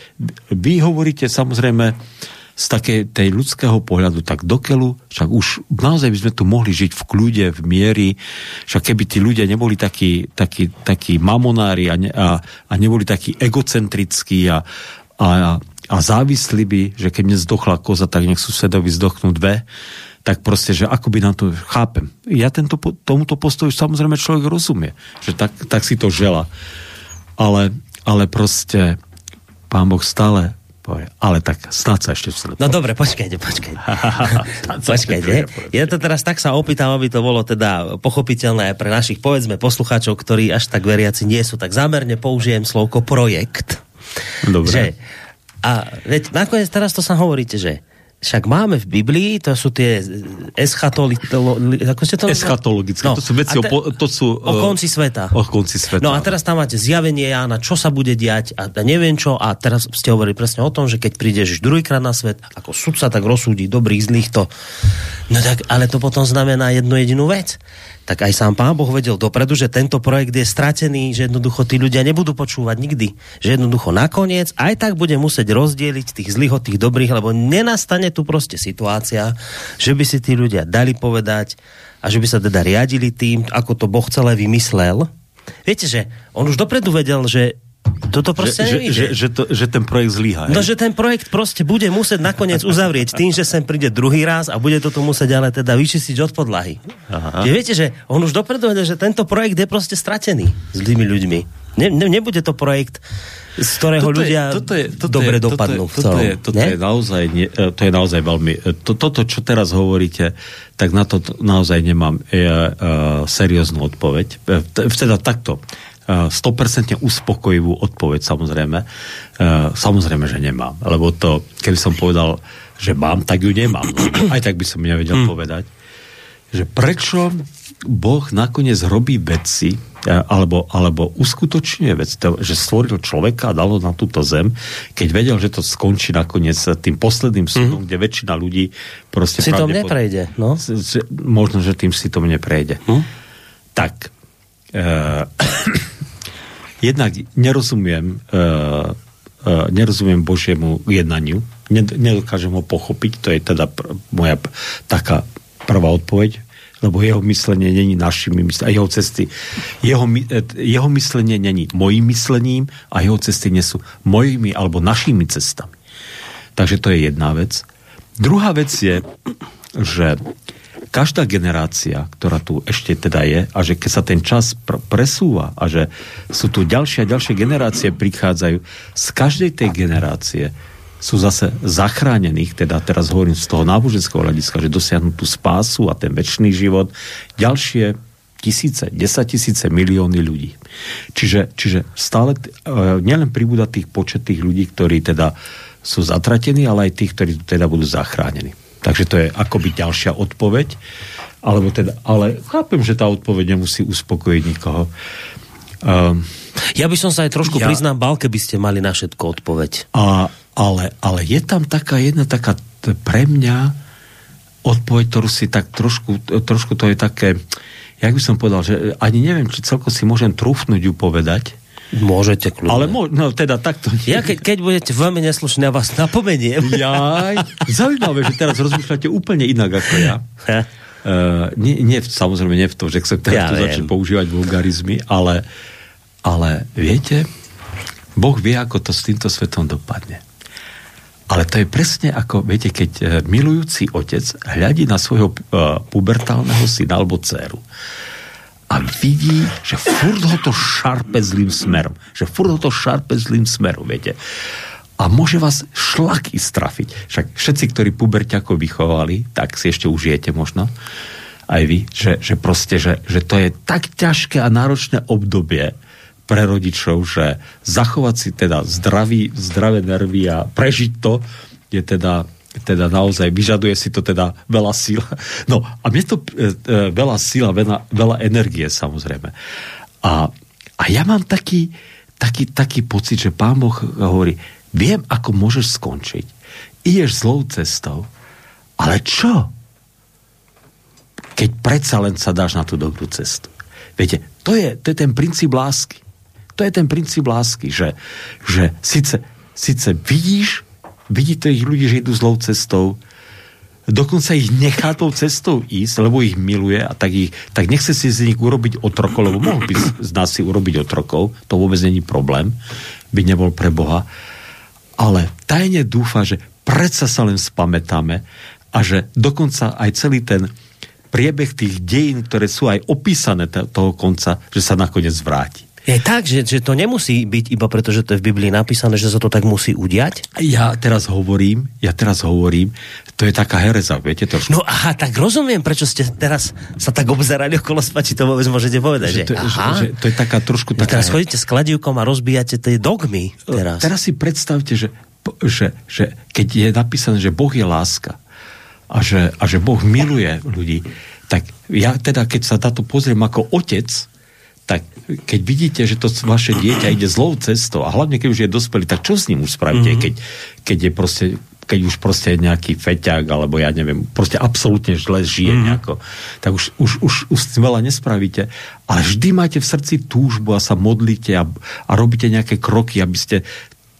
S1: Vy hovoríte samozrejme z takej tej ľudského pohľadu tak dokeľu, však už naozaj by sme tu mohli žiť v kľude, v miery, však keby tí ľudia neboli takí, takí, takí mamonári a, ne, a, a neboli takí egocentrickí a, a, a závislí by, že keď mne zdochla koza, tak nech susedovi zdochnú dve, tak proste, že ako by nám to, chápem. Ja tento, tomuto postoju samozrejme človek rozumie, že tak, tak si to žela. Ale, ale proste pán Boh stále povie, ale tak snad sa ešte vsleduje.
S2: No dobre, počkajte, počkajte. počkajte. Ja to teraz tak sa opýtam, aby to bolo teda pochopiteľné pre našich, povedzme, poslucháčov, ktorí až tak veriaci nie sú, tak zámerne použijem slovko projekt.
S1: Dobre. Že,
S2: a veď nakoniec teraz to sa hovoríte, že však máme v Biblii, to sú tie eschatoli, ako ste to
S1: Eschatologické, no, to sú veci te, o, to sú,
S2: o konci sveta.
S1: O konci sveta.
S2: No a teraz tam máte zjavenie Jána, čo sa bude diať a neviem čo a teraz ste hovorili presne o tom, že keď prídeš druhýkrát na svet, ako sudca tak rozsúdi dobrých, zlých to. No tak, ale to potom znamená jednu jedinú vec tak aj sám pán Boh vedel dopredu, že tento projekt je stratený, že jednoducho tí ľudia nebudú počúvať nikdy. Že jednoducho nakoniec aj tak bude musieť rozdeliť tých zlých od tých dobrých, lebo nenastane tu proste situácia, že by si tí ľudia dali povedať a že by sa teda riadili tým, ako to Boh celé vymyslel. Viete, že on už dopredu vedel, že toto proste
S1: že, že, že, to, že ten projekt zlyhá.
S2: No, že ten projekt proste bude musieť nakoniec uzavrieť tým, že sem príde druhý raz a bude toto musieť ale teda vyčistiť od podlahy. Aha. Že viete, že on už dopredu vedel, že tento projekt je proste stratený zlými ľuďmi. Ne, ne, nebude to projekt, z ktorého toto ľudia je, toto je, toto dobre
S1: je,
S2: dopadnú.
S1: Toto, toto, je, toto, je naozaj, to je naozaj veľmi... To, toto, čo teraz hovoríte, tak na to naozaj nemám e, e, serióznu odpoveď. E, teda takto. 100% uspokojivú odpoveď, samozrejme. Samozrejme, že nemám. Lebo to, keby som povedal, že mám, tak ju nemám. Aj tak by som nevedel mm. povedať. že prečo Boh nakoniec robí veci, e, alebo, alebo uskutočňuje vec, to, že stvoril človeka a dalo na túto zem, keď vedel, že to skončí nakoniec tým posledným súdom, mm. kde väčšina ľudí proste...
S2: Si to neprejde, no?
S1: Možno, že tým si to neprejde. Mm. Tak, e, jednak nerozumiem e, e, nerozumiem Božiemu jednaniu, nedokážem ho pochopiť, to je teda pr- moja p- taká prvá odpoveď, lebo jeho myslenie není našimi myslením, a jeho cesty, jeho, e, jeho myslenie není mojím myslením a jeho cesty nie sú mojimi alebo našimi cestami. Takže to je jedna vec. Druhá vec je, že každá generácia, ktorá tu ešte teda je, a že keď sa ten čas pr- presúva a že sú tu ďalšie a ďalšie generácie prichádzajú, z každej tej generácie sú zase zachránení, teda teraz hovorím z toho náboženského hľadiska, že dosiahnu tú spásu a ten väčší život, ďalšie tisíce, desať tisíce, milióny ľudí. Čiže, čiže stále uh, nielen pribúda tých počet tých ľudí, ktorí teda sú zatratení, ale aj tých, ktorí teda budú zachránení. Takže to je akoby ďalšia odpoveď. Alebo teda, ale chápem, že tá odpoveď nemusí uspokojiť nikoho.
S2: Um, ja by som sa aj trošku ja, priznám bal, keby ste mali na všetko odpoveď.
S1: A, ale, ale je tam taká jedna taká pre mňa odpoveď, ktorú si tak trošku, trošku to je také, jak by som povedal, že ani neviem, či celko si môžem trúfnuť ju povedať.
S2: Môžete kľudne.
S1: Ale mo- no teda takto.
S2: Ja keď, keď budete veľmi neslušní, ja vás napomeniem.
S1: Jaj, zaujímavé, že teraz rozmýšľate úplne inak ako ja. Uh, nie, nie, samozrejme nie v tom, že chcem teraz ja tu začať používať vulgarizmy, ale, ale viete, Boh vie, ako to s týmto svetom dopadne. Ale to je presne ako, viete, keď e, milujúci otec hľadí na svojho uh, pubertálneho syna alebo dceru a vidí, že furt ho to šarpe zlým smerom. Že furt ho to šarpe zlým smerom, viete. A môže vás šlaky strafiť. Však všetci, ktorí puberťako vychovali, tak si ešte užijete možno aj vy, že, že proste, že, že to je tak ťažké a náročné obdobie, pre rodičov, že zachovať si teda zdravý, zdravé nervy a prežiť to je teda teda naozaj vyžaduje si to teda veľa síl. No a mne to e, e, veľa síl a veľa, veľa energie samozrejme. A, a ja mám taký, taký, taký pocit, že pán Boh hovorí, viem, ako môžeš skončiť. Ideš zlou cestou, ale čo? Keď predsa len sa dáš na tú dobrú cestu. Viete, to je, to je ten princíp lásky. To je ten princíp lásky, že, že síce, síce vidíš, vidíte ich ľudí, že idú zlou cestou, dokonca ich nechá tou cestou ísť, lebo ich miluje a tak, ich, tak nechce si z nich urobiť otrokov, lebo mohol by z nás si urobiť otrokov, to vôbec není problém, by nebol pre Boha, ale tajne dúfa, že predsa sa len spamätáme a že dokonca aj celý ten priebeh tých dejín, ktoré sú aj opísané toho konca, že sa nakoniec vráti.
S2: Je tak, že, že to nemusí byť iba preto, že to je v Biblii napísané, že sa to tak musí udiať?
S1: Ja teraz hovorím, ja teraz hovorím, to je taká hereza, viete to?
S2: No aha, tak rozumiem, prečo ste teraz sa tak obzerali okolo spači, to vôbec môžete povedať, že, že, to,
S1: aha. Že, že to je taká trošku
S2: taká... teraz chodíte s kladívkom a rozbíjate tie dogmy teraz.
S1: Teraz si predstavte, že, že, že keď je napísané, že Boh je láska a že, a že Boh miluje ľudí, tak ja teda, keď sa na to pozriem ako otec, tak keď vidíte, že to vaše dieťa ide zlou cestou a hlavne keď už je dospelý, tak čo s ním už spravíte, mm-hmm. keď, keď je proste keď už proste je nejaký feťák, alebo ja neviem, proste absolútne zle žije mm. nejako, tak už, už, už, už veľa nespravíte. Ale vždy máte v srdci túžbu a sa modlíte a, a robíte nejaké kroky, aby ste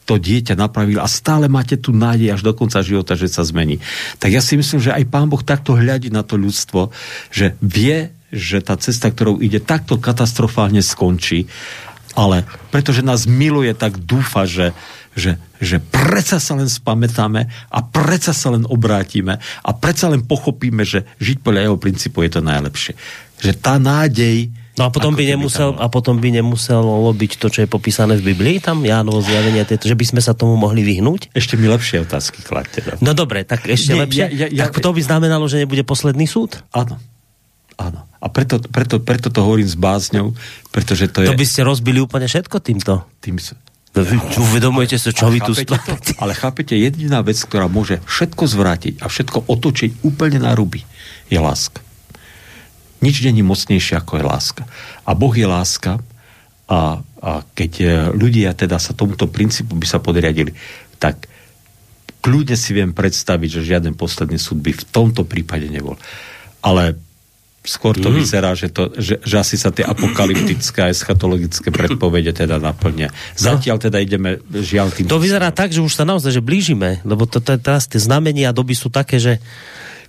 S1: to dieťa napravili a stále máte tu nádej až do konca života, že sa zmení. Tak ja si myslím, že aj Pán Boh takto hľadí na to ľudstvo, že vie, že tá cesta, ktorou ide, takto katastrofálne skončí, ale pretože nás miluje, tak dúfa, že, že, že predsa sa len spamätáme a predsa sa len obrátime a predsa len pochopíme, že žiť podľa jeho princípu je to najlepšie. Že tá nádej
S2: No a potom, by nemusel, a potom by nemuselo byť to, čo je popísané v Biblii, tam Jánovo zjavenie, že by sme sa tomu mohli vyhnúť?
S1: Ešte mi lepšie otázky kladte.
S2: No dobre, tak ešte Nie, lepšie. Ja, ja, tak to by znamenalo, že nebude posledný súd?
S1: Áno. Áno. A preto, preto, preto to hovorím s bázňou, pretože to je...
S2: To by ste rozbili úplne všetko týmto?
S1: Tým...
S2: Uvedomujete sa, čo vy tu
S1: stávate? Ale chápete, jediná vec, ktorá môže všetko zvrátiť a všetko otočiť úplne na ruby, je láska. Nič není mocnejšie ako je láska. A Boh je láska a, a keď e, ľudia teda sa tomuto princípu by sa podriadili, tak kľudne si viem predstaviť, že žiaden posledný súd by v tomto prípade nebol. Ale skôr to mm. vyzerá, že, to, že, že asi sa tie apokalyptické a eschatologické predpovede teda naplnia. Zatiaľ teda ideme žiaľ tým...
S2: To vyzerá tak, že už sa naozaj že blížime, lebo to, to, teraz tie znamenia doby sú také, že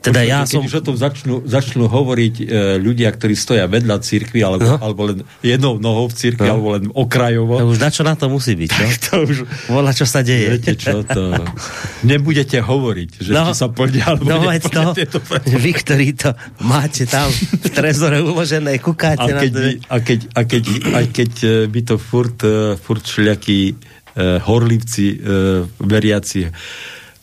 S2: teda ja
S1: keď
S2: som...
S1: už o tom začnú, začnú hovoriť e, ľudia, ktorí stoja vedľa cirkvi, alebo, no. alebo len jednou nohou v cirkvi, no. alebo len okrajovo.
S2: To už na čo na to musí byť, no? to už... Vola, čo sa deje.
S1: Viete čo, to... Nebudete hovoriť, že no, sa plnia, alebo
S2: no, to, to Vy, ktorí to máte tam v trezore uložené, kukáte
S1: a keď
S2: na to.
S1: By, a keď, a keď, a keď e, by to furt, e, furt šľakí uh, horlivci, uh, veriaci,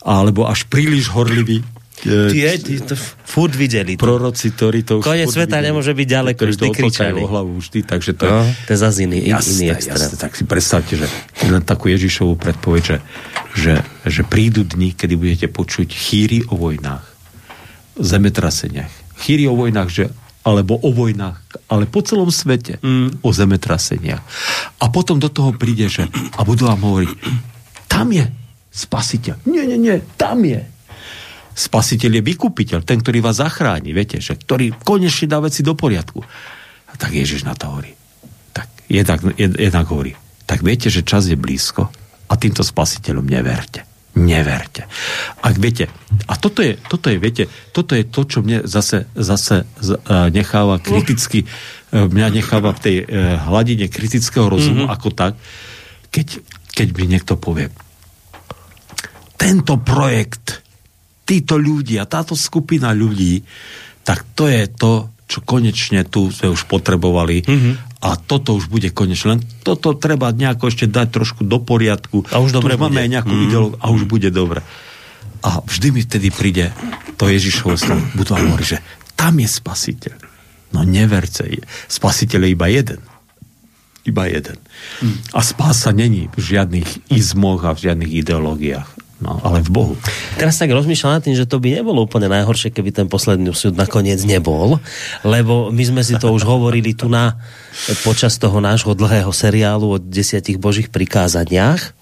S1: alebo až príliš horliví,
S2: Tie, tí to furt videli.
S1: Proroci, ktorí to
S2: už Konec sveta videli, nemôže byť ďaleko, vždy kričali.
S1: o hlavu vždy, takže to
S2: no, to je zase iný,
S1: jasné,
S2: iný extrém.
S1: Jasné, tak si predstavte, že len takú Ježišovú predpoveď, že, že, že prídu dni, kedy budete počuť chýry o vojnách, zemetraseniach. Chýry o vojnách, že alebo o vojnách, ale po celom svete mm. o zemetraseniach. A potom do toho príde, že a budú vám hovoriť, tam je spasiteľ. Nie, nie, nie, tam je Spasiteľ je vykupiteľ, ten, ktorý vás zachráni, viete, že, ktorý konečne dá veci do poriadku. A tak Ježiš na to hovorí. Tak jednak, jednak hovorí, tak viete, že čas je blízko a týmto spasiteľom neverte. Neverte. Ak viete, a toto je, toto je, viete, toto je to, čo mne zase, zase necháva kriticky, e, mňa necháva v tej e, hladine kritického rozumu mm-hmm. ako tak, keď, keď mi niekto povie, tento projekt títo ľudia, táto skupina ľudí, tak to je to, čo konečne tu sme už potrebovali mm-hmm. a toto už bude konečne. Len toto treba nejako ešte dať trošku do poriadku.
S2: A už dobre
S1: máme aj nejakú mm-hmm. ideológiu a už bude dobre. A vždy mi vtedy príde to Ježišovo slovo. Budú vám hovoriť, že tam je spasiteľ. No neverte, spasiteľ je iba jeden. Iba jeden. Mm. A spása není v žiadnych izmoch a v žiadnych ideológiách no, ale v Bohu.
S2: Teraz tak rozmýšľam nad tým, že to by nebolo úplne najhoršie, keby ten posledný súd nakoniec nebol, lebo my sme si to už hovorili tu na počas toho nášho dlhého seriálu o desiatich božích prikázaniach.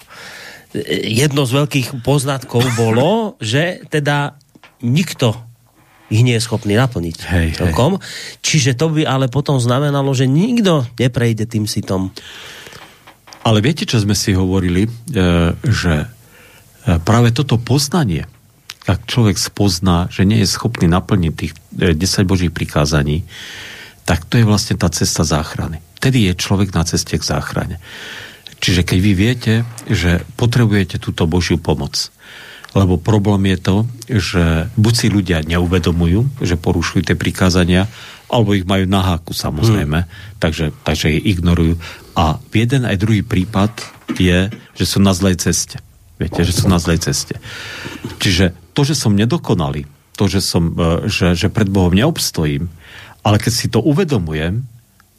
S2: Jedno z veľkých poznatkov bolo, že teda nikto ich nie je schopný naplniť.
S1: Hej,
S2: celkom. Hej. Čiže to by ale potom znamenalo, že nikto neprejde tým sitom.
S1: Ale viete, čo sme si hovorili? E, že práve toto poznanie, ak človek spozná, že nie je schopný naplniť tých 10 e, božích prikázaní, tak to je vlastne tá cesta záchrany. Tedy je človek na ceste k záchrane. Čiže keď vy viete, že potrebujete túto Božiu pomoc, lebo problém je to, že buď si ľudia neuvedomujú, že porušujú tie prikázania, alebo ich majú na háku samozrejme, hmm. takže, takže ich ignorujú. A jeden aj druhý prípad je, že sú na zlej ceste. Viete, že sú na zlej ceste. Čiže to, že som nedokonalý, to, že, som, e, že, že pred Bohom neobstojím, ale keď si to uvedomujem,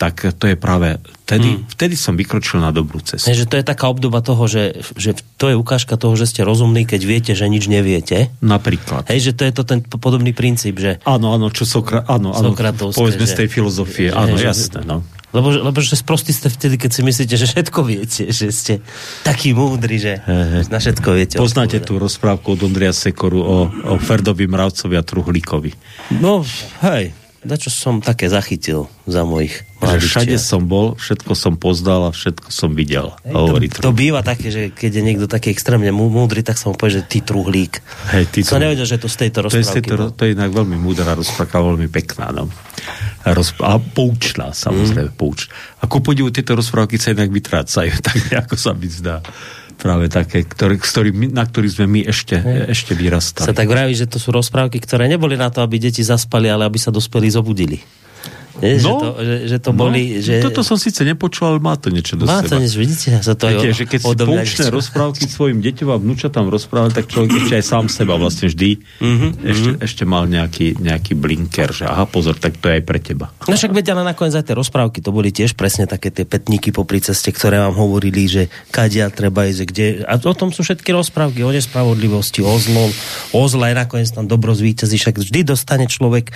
S1: tak to je práve vtedy, hmm. vtedy som vykročil na dobrú cestu.
S2: že to je taká obdoba toho, že, že to je ukážka toho, že ste rozumní, keď viete, že nič neviete.
S1: Napríklad.
S2: Hej, že to je to ten podobný princíp, že...
S1: Áno, áno, čo Sokra... áno, áno, povedzme že, z tej filozofie, že, áno, že, jasné, no.
S2: Lebo, lebo že sprostí ste vtedy, keď si myslíte, že všetko viete, že ste takí múdri, že he, na všetko viete.
S1: Poznáte tú rozprávku od Ondria Sekoru o, o Ferdovi Mravcovi a Truhlíkovi.
S2: No, hej, na čo som také zachytil za mojich
S1: mladých Všade čia. som bol, všetko som poznal a všetko som videl.
S2: Hej, hovorí to, to býva také, že keď je niekto taký extrémne múdry, tak sa mu povie, že ty truhlík.
S1: Hej, ty
S2: som nevedel, že to z tejto rozprávky. To je, tejto,
S1: to je inak veľmi múdra rozprávka, veľmi pekná. No. A poučná, samozrejme, mm. poučná. A ku podivu tieto rozprávky sa inak vytrácajú, tak ako sa mi zdá práve také, ktoré, ktorý, na ktorých sme my ešte, Hej. ešte vyrastali.
S2: Sa tak vraví, že to sú rozprávky, ktoré neboli na to, aby deti zaspali, ale aby sa dospelí zobudili. Nie, no, že, to, že, že to boli... No, že...
S1: Toto som síce nepočul, ale má to niečo do
S2: má
S1: seba.
S2: to niečo, vidíte? Sa to
S1: Viete, že keď si poučné rozprávky svojim deťom a vnúčatám rozprávať, tak človek ešte aj sám seba vlastne vždy mm-hmm, ešte, mm-hmm. ešte mal nejaký, nejaký blinker, že aha, pozor, tak to je aj pre teba.
S2: No však veď, ale nakoniec aj tie rozprávky, to boli tiež presne také tie petníky po ceste, ktoré vám hovorili, že kadia treba ísť, kde... A o tom sú všetky rozprávky, o nespravodlivosti, o zlom, o zle, nakoniec tam dobro zvíťazí, však vždy dostane človek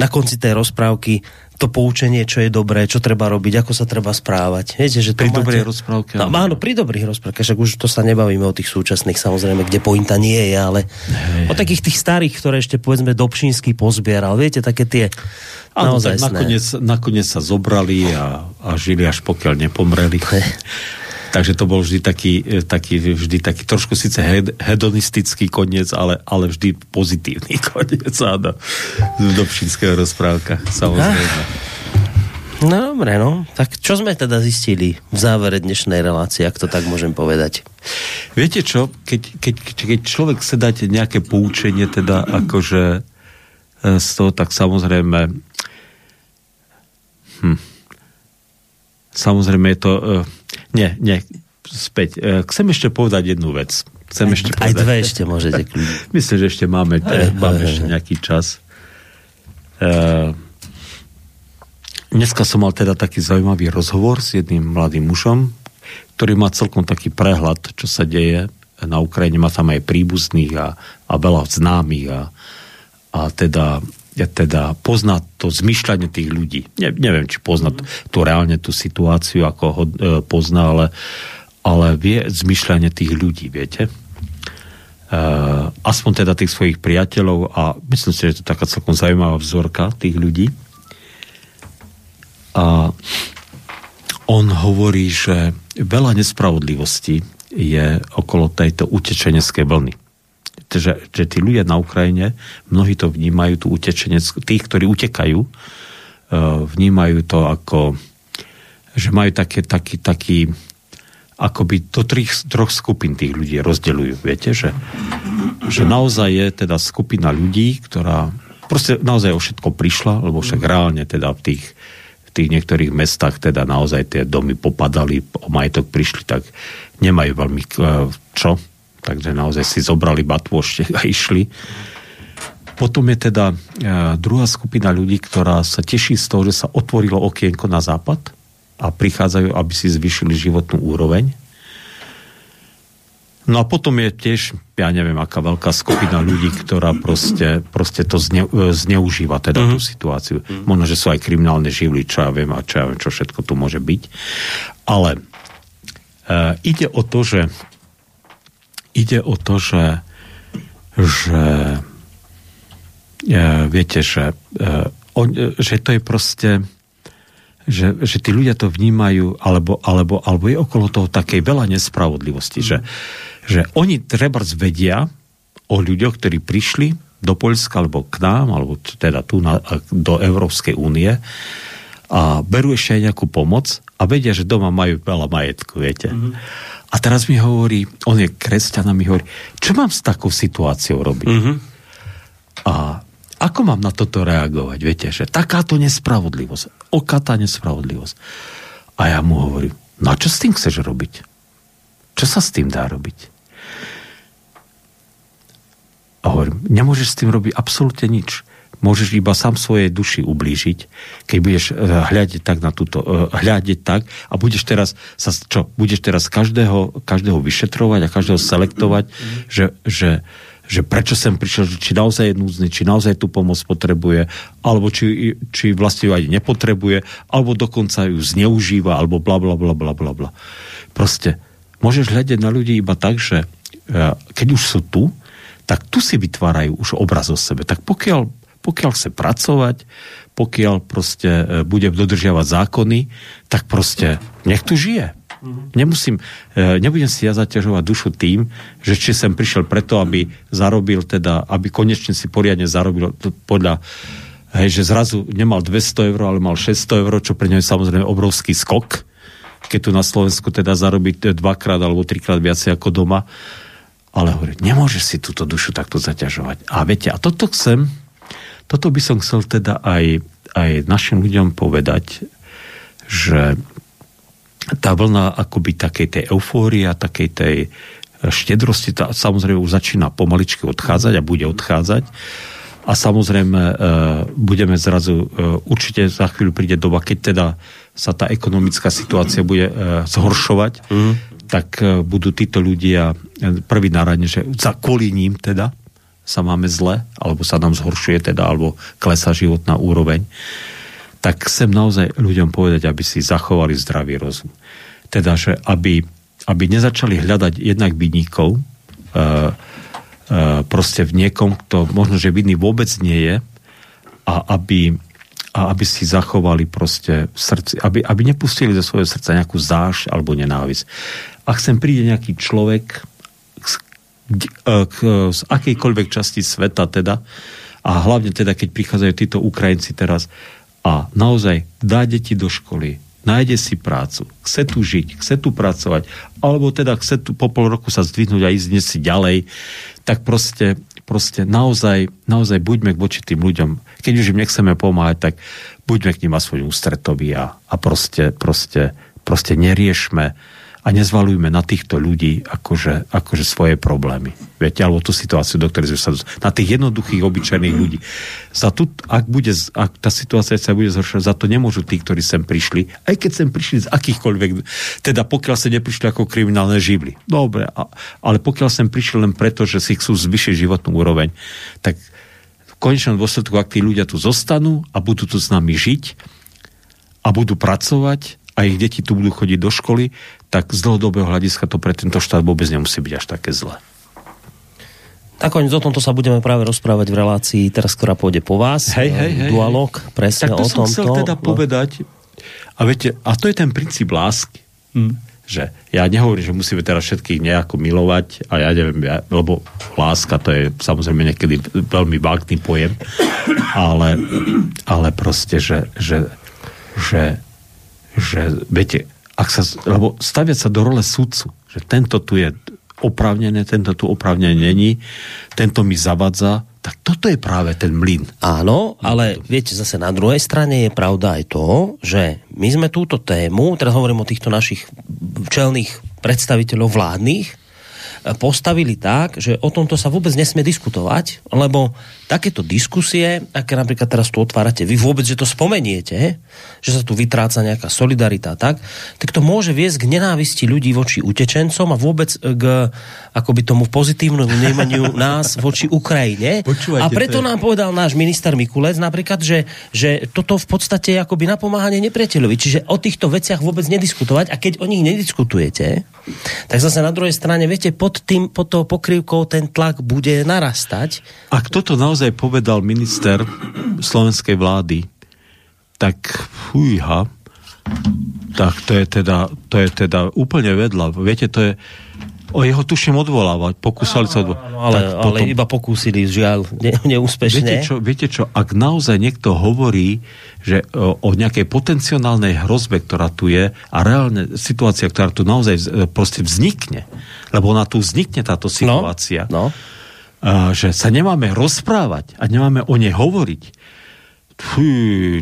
S2: na konci tej rozprávky to poučenie, čo je dobré, čo treba robiť, ako sa treba správať. Viete, že to
S1: Pri
S2: máte...
S1: dobrej rozprávke,
S2: No,
S1: áno.
S2: pri dobrých rozprávkach, však už to sa nebavíme o tých súčasných, samozrejme, kde pointa nie je, ale o takých tých starých, ktoré ešte povedzme Dobšinský pozbieral, viete, také tie
S1: Áno,
S2: naozaj
S1: tak nakoniec, nakoniec sa zobrali a, a žili až pokiaľ nepomreli. Takže to bol vždy taký, e, taký, vždy taký trošku síce hed, hedonistický koniec, ale, ale vždy pozitívny koniec, áno. Z Dobšinského rozprávka, samozrejme.
S2: No dobre, no. Tak čo sme teda zistili v závere dnešnej relácie, ak to tak môžem povedať?
S1: Viete čo, keď, keď, keď človek sa dáte nejaké poučenie, teda akože e, z toho, tak samozrejme hm, samozrejme je to e, nie, nie, späť. E, Chcem ešte povedať jednu vec. Chcem ešte
S2: Aj
S1: povedať.
S2: dve ešte môžete.
S1: Myslím, že ešte máme,
S2: Hej,
S1: máme
S2: hej,
S1: ešte nejaký čas. E, dneska som mal teda taký zaujímavý rozhovor s jedným mladým mužom, ktorý má celkom taký prehľad, čo sa deje na Ukrajine. Má tam aj príbuzných a, a veľa známych a, a teda, ja teda pozná to zmyšľanie tých ľudí. Ne, neviem, či pozná mm. tú reálne tú situáciu, ako ho e, pozná, ale, ale vie zmyšľanie tých ľudí, viete? Uh, aspoň teda tých svojich priateľov a myslím si, že je to taká celkom zaujímavá vzorka tých ľudí. A on hovorí, že veľa nespravodlivosti je okolo tejto utečeneckej vlny. Že, že tí ľudia na Ukrajine, mnohí to vnímajú, tú utečeneckú, tých, ktorí utekajú, uh, vnímajú to ako, že majú také, taký, taký, akoby do troch, troch skupín tých ľudí rozdeľujú. Viete, že, že naozaj je teda skupina ľudí, ktorá proste naozaj o všetko prišla, lebo však reálne teda v tých, v tých niektorých mestách teda naozaj tie domy popadali, o majetok prišli, tak nemajú veľmi eh, čo, takže naozaj si zobrali batôštek a išli. Potom je teda e, druhá skupina ľudí, ktorá sa teší z toho, že sa otvorilo okienko na západ a prichádzajú, aby si zvyšili životnú úroveň. No a potom je tiež, ja neviem, aká veľká skupina ľudí, ktorá proste, proste to zne, e, zneužíva teda mm-hmm. tú situáciu. Možno, že sú aj kriminálne živly, čo ja viem a čo ja viem, čo všetko tu môže byť. Ale e, ide o to, že ide o to, že, že e, viete, že, e, e, že to je proste že, že tí ľudia to vnímajú, alebo, alebo, alebo je okolo toho takej veľa nespravodlivosti, že, že oni treba vedia o ľuďoch, ktorí prišli do Poľska, alebo k nám, alebo teda tu na, do Európskej únie a berú ešte aj nejakú pomoc a vedia, že doma majú veľa majetku, viete. Mm-hmm. A teraz mi hovorí, on je kresťan a mi hovorí, čo mám s takou situáciou robiť? Mm-hmm. A ako mám na toto reagovať? Viete, že takáto nespravodlivosť, okatá nespravodlivosť. A ja mu hovorím, no a čo s tým chceš robiť? Čo sa s tým dá robiť? A hovorím, nemôžeš s tým robiť absolútne nič. Môžeš iba sám svojej duši ublížiť, keď budeš eh, hľadiť tak na túto, eh, hľadiť tak a budeš teraz sa, čo, budeš teraz každého, každého vyšetrovať a každého selektovať, že, že, že prečo sem prišiel, či naozaj je núdzny, či naozaj tú pomoc potrebuje, alebo či, či vlastne ju ani nepotrebuje, alebo dokonca ju zneužíva, alebo bla bla bla bla bla bla. Proste môžeš hľadiť na ľudí iba tak, že eh, keď už sú tu, tak tu si vytvárajú už obraz o sebe. Tak pokiaľ, pokiaľ chce pracovať, pokiaľ proste e, bude dodržiavať zákony, tak proste nech tu žije. Nemusím, e, nebudem si ja zaťažovať dušu tým, že či sem prišiel preto, aby zarobil teda, aby konečne si poriadne zarobil podľa hej, že zrazu nemal 200 eur, ale mal 600 eur, čo pre ňa je samozrejme obrovský skok, keď tu na Slovensku teda zarobiť dvakrát alebo trikrát viacej ako doma. Ale hovorí, nemôžeš si túto dušu takto zaťažovať. A viete, a toto chcem, toto by som chcel teda aj, aj našim ľuďom povedať, že tá vlna akoby takej tej eufórie a takej tej štedrosti, tá samozrejme už začína pomaličky odchádzať a bude odchádzať. A samozrejme e, budeme zrazu, e, určite za chvíľu príde doba, keď teda sa tá ekonomická situácia bude e, zhoršovať, mm. tak budú títo ľudia prvý náradne, že za kvôli ním teda sa máme zle, alebo sa nám zhoršuje teda, alebo klesá životná úroveň tak chcem naozaj ľuďom povedať, aby si zachovali zdravý rozum. Teda, že aby, aby nezačali hľadať jednak vidníkov, uh, uh, proste v niekom, kto možno, že vidný vôbec nie je, a aby, a aby si zachovali proste v srdci, aby, aby nepustili zo svojho srdca nejakú záž alebo nenávisť. Ak sem príde nejaký človek z akejkoľvek časti sveta teda, a hlavne teda, keď prichádzajú títo Ukrajinci teraz, a naozaj dá deti do školy, nájde si prácu, chce tu žiť, chce tu pracovať, alebo teda chce tu po pol roku sa zdvihnúť a ísť si ďalej, tak proste, proste naozaj, naozaj buďme voči tým ľuďom. Keď už im nechceme pomáhať, tak buďme k ním aspoň ústretoví a, a proste, proste, proste neriešme a nezvalujme na týchto ľudí akože, akože svoje problémy. Viete, alebo tú situáciu, do ktorej sme sa... Na tých jednoduchých, obyčajných ľudí. Za tu, ak, bude, ak tá situácia sa bude zhoršovať, za to nemôžu tí, ktorí sem prišli, aj keď sem prišli z akýchkoľvek... Teda pokiaľ sa neprišli ako kriminálne živly. Dobre, a, ale pokiaľ sem prišli len preto, že si chcú zvyšiť životnú úroveň, tak v konečnom dôsledku, ak tí ľudia tu zostanú a budú tu s nami žiť a budú pracovať a ich deti tu budú chodiť do školy, tak z dlhodobého hľadiska to pre tento štát vôbec nemusí byť až také zlé.
S2: Nakoniec o tomto sa budeme práve rozprávať v relácii teraz, ktorá pôjde po vás.
S1: Hej, hej, hej.
S2: Dualog, presne
S1: tak to
S2: o
S1: som
S2: tomto.
S1: chcel teda povedať. A viete, a to je ten princíp lásky. Hm. Že ja nehovorím, že musíme teraz všetkých nejako milovať a ja neviem, ja, lebo láska to je samozrejme niekedy veľmi vágný pojem, ale, ale proste, že, že, že že, viete, ak sa, lebo staviať sa do role sudcu, že tento tu je oprávnené, tento tu oprávnené není, tento mi zavadza, tak toto je práve ten mlyn.
S2: Áno, ale viete, zase na druhej strane je pravda aj to, že my sme túto tému, teraz hovorím o týchto našich čelných predstaviteľov vládnych, postavili tak, že o tomto sa vôbec nesmie diskutovať, lebo takéto diskusie, aké napríklad teraz tu otvárate, vy vôbec, že to spomeniete, že sa tu vytráca nejaká solidarita, tak, tak to môže viesť k nenávisti ľudí voči utečencom a vôbec k akoby tomu pozitívnemu vnímaniu nás voči Ukrajine.
S1: Počúvajte,
S2: a preto
S1: to je-
S2: nám povedal náš minister Mikulec napríklad, že, že toto v podstate je akoby napomáhanie nepriateľovi. Čiže o týchto veciach vôbec nediskutovať a keď o nich nediskutujete, tak zase na druhej strane, viete, pod, tým, pod tou pokrývkou ten tlak bude narastať.
S1: Ak toto naozaj povedal minister slovenskej vlády, tak fújha, tak to je teda, to je teda úplne vedľa. Viete, to je, o jeho tuším odvolávať, pokúsali sa odvolávať.
S2: No, ale, ale iba pokúsili, žiaľ, ne, neúspešne.
S1: Viete čo, viete čo, ak naozaj niekto hovorí, že o, o nejakej potenciálnej hrozbe, ktorá tu je a reálne situácia, ktorá tu naozaj proste vznikne, lebo ona tu vznikne táto situácia,
S2: No,
S1: a, že sa nemáme rozprávať a nemáme o nej hovoriť, fú,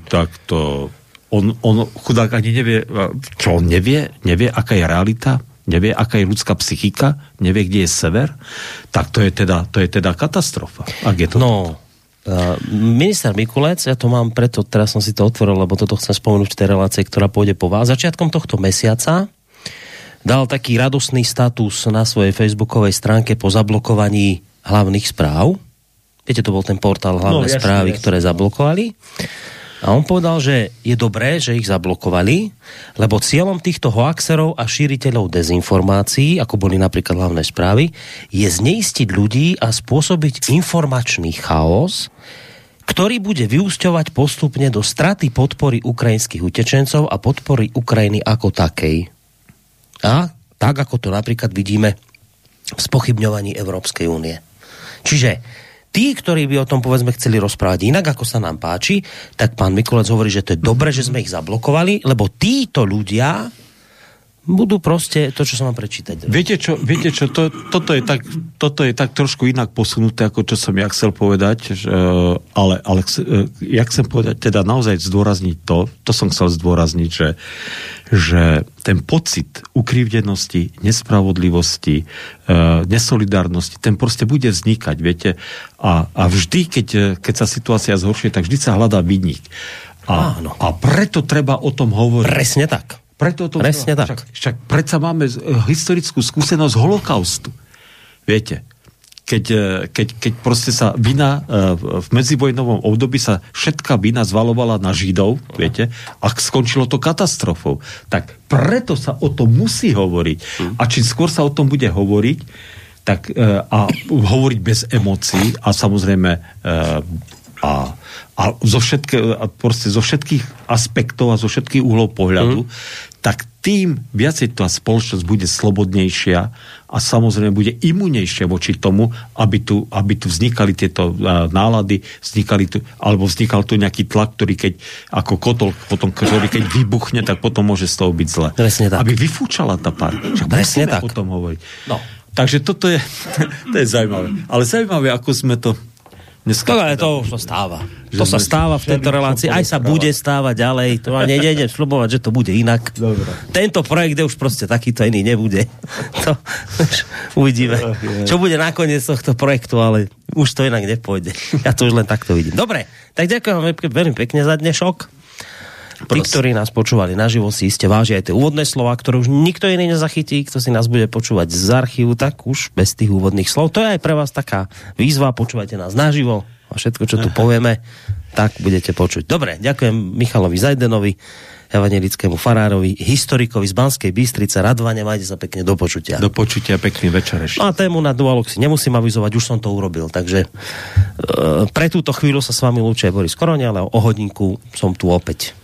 S1: tak to on, on chudák ani nevie, čo on nevie, nevie, aká je realita, nevie, aká je ľudská psychika, nevie, kde je sever, tak to je teda, to je teda katastrofa, ak je to
S2: no uh, minister Mikulec, ja to mám preto, teraz som si to otvoril, lebo toto chcem spomenúť v tej relácii, ktorá pôjde po vás. Začiatkom tohto mesiaca dal taký radosný status na svojej facebookovej stránke po zablokovaní hlavných správ. Viete, to bol ten portál hlavné
S1: No, jasne,
S2: správy,
S1: jasne.
S2: ktoré zablokovali. A on povedal, že je dobré, že ich zablokovali, lebo cieľom týchto hoaxerov a šíriteľov dezinformácií, ako boli napríklad hlavné správy, je zneistiť ľudí a spôsobiť informačný chaos, ktorý bude vyúsťovať postupne do straty podpory ukrajinských utečencov a podpory Ukrajiny ako takej. A tak, ako to napríklad vidíme v spochybňovaní Európskej únie. Čiže tí, ktorí by o tom povedzme chceli rozprávať inak, ako sa nám páči, tak pán Mikulec hovorí, že to je dobre, že sme ich zablokovali, lebo títo ľudia budú proste to, čo som mám prečítať.
S1: Viete čo, viete čo to, toto, je tak, toto je tak trošku inak posunuté, ako čo som ja chcel povedať, že, ale, ale chce- e, ja chcem povedať, teda naozaj zdôrazniť to, to som chcel zdôrazniť, že, že ten pocit ukrivdenosti, nespravodlivosti, e, nesolidárnosti, ten proste bude vznikať, viete, a, a vždy, keď, keď sa situácia zhoršuje, tak vždy sa hľadá vidník. A,
S2: Áno.
S1: a preto treba o tom hovoriť.
S2: Presne tak.
S1: Preto to
S2: Presne tak.
S1: Však, však predsa máme historickú skúsenosť holokaustu. Viete, keď, e, keď, keď proste sa vina e, v medzivojnovom období sa všetká vina zvalovala na Židov, viete, a skončilo to katastrofou. Tak preto sa o tom musí hovoriť. A čím skôr sa o tom bude hovoriť, tak e, a hovoriť bez emócií a samozrejme a, a zo, všetké, a zo všetkých aspektov a zo všetkých uhlov pohľadu, mm. tak tým viacej tá spoločnosť bude slobodnejšia a samozrejme bude imunejšia voči tomu, aby tu, aby tu vznikali tieto nálady, vznikali tu, alebo vznikal tu nejaký tlak, ktorý keď ako kotol, potom, ktorý keď vybuchne, tak potom môže z toho byť zle.
S2: Presne tak.
S1: Aby vyfúčala tá pár.
S2: Presne tak.
S1: o tom hovoriť. No. Takže toto je, to je zaujímavé. Ale zaujímavé, ako sme to
S2: Dneska, to, to už to stáva. To sa stáva v tejto relácii. Aj sa bude stávať ďalej. To ani nejdem slubovať, že to bude inak. Dobre. Tento projekt je už proste takýto iný nebude. To, uvidíme. Čo bude nakoniec tohto projektu, ale už to inak nepôjde. Ja to už len takto vidím. Dobre, tak ďakujem veľmi pekne za dnešok. Tí, ktorí nás počúvali naživo, si iste vážia aj tie úvodné slova, ktoré už nikto iný nezachytí, kto si nás bude počúvať z archívu, tak už bez tých úvodných slov. To je aj pre vás taká výzva, počúvajte nás naživo a všetko, čo tu povieme, tak budete počuť. Dobre, ďakujem Michalovi Zajdenovi, evangelickému farárovi, historikovi z Banskej Bystrice, Radovane, majte sa pekne do počutia.
S1: Do počutia, pekný večer ešte.
S2: A tému na Dualog si nemusím avizovať, už som to urobil, takže e, pre túto chvíľu sa s vami lúčia Boris Koroni, ale o hodinku som tu opäť.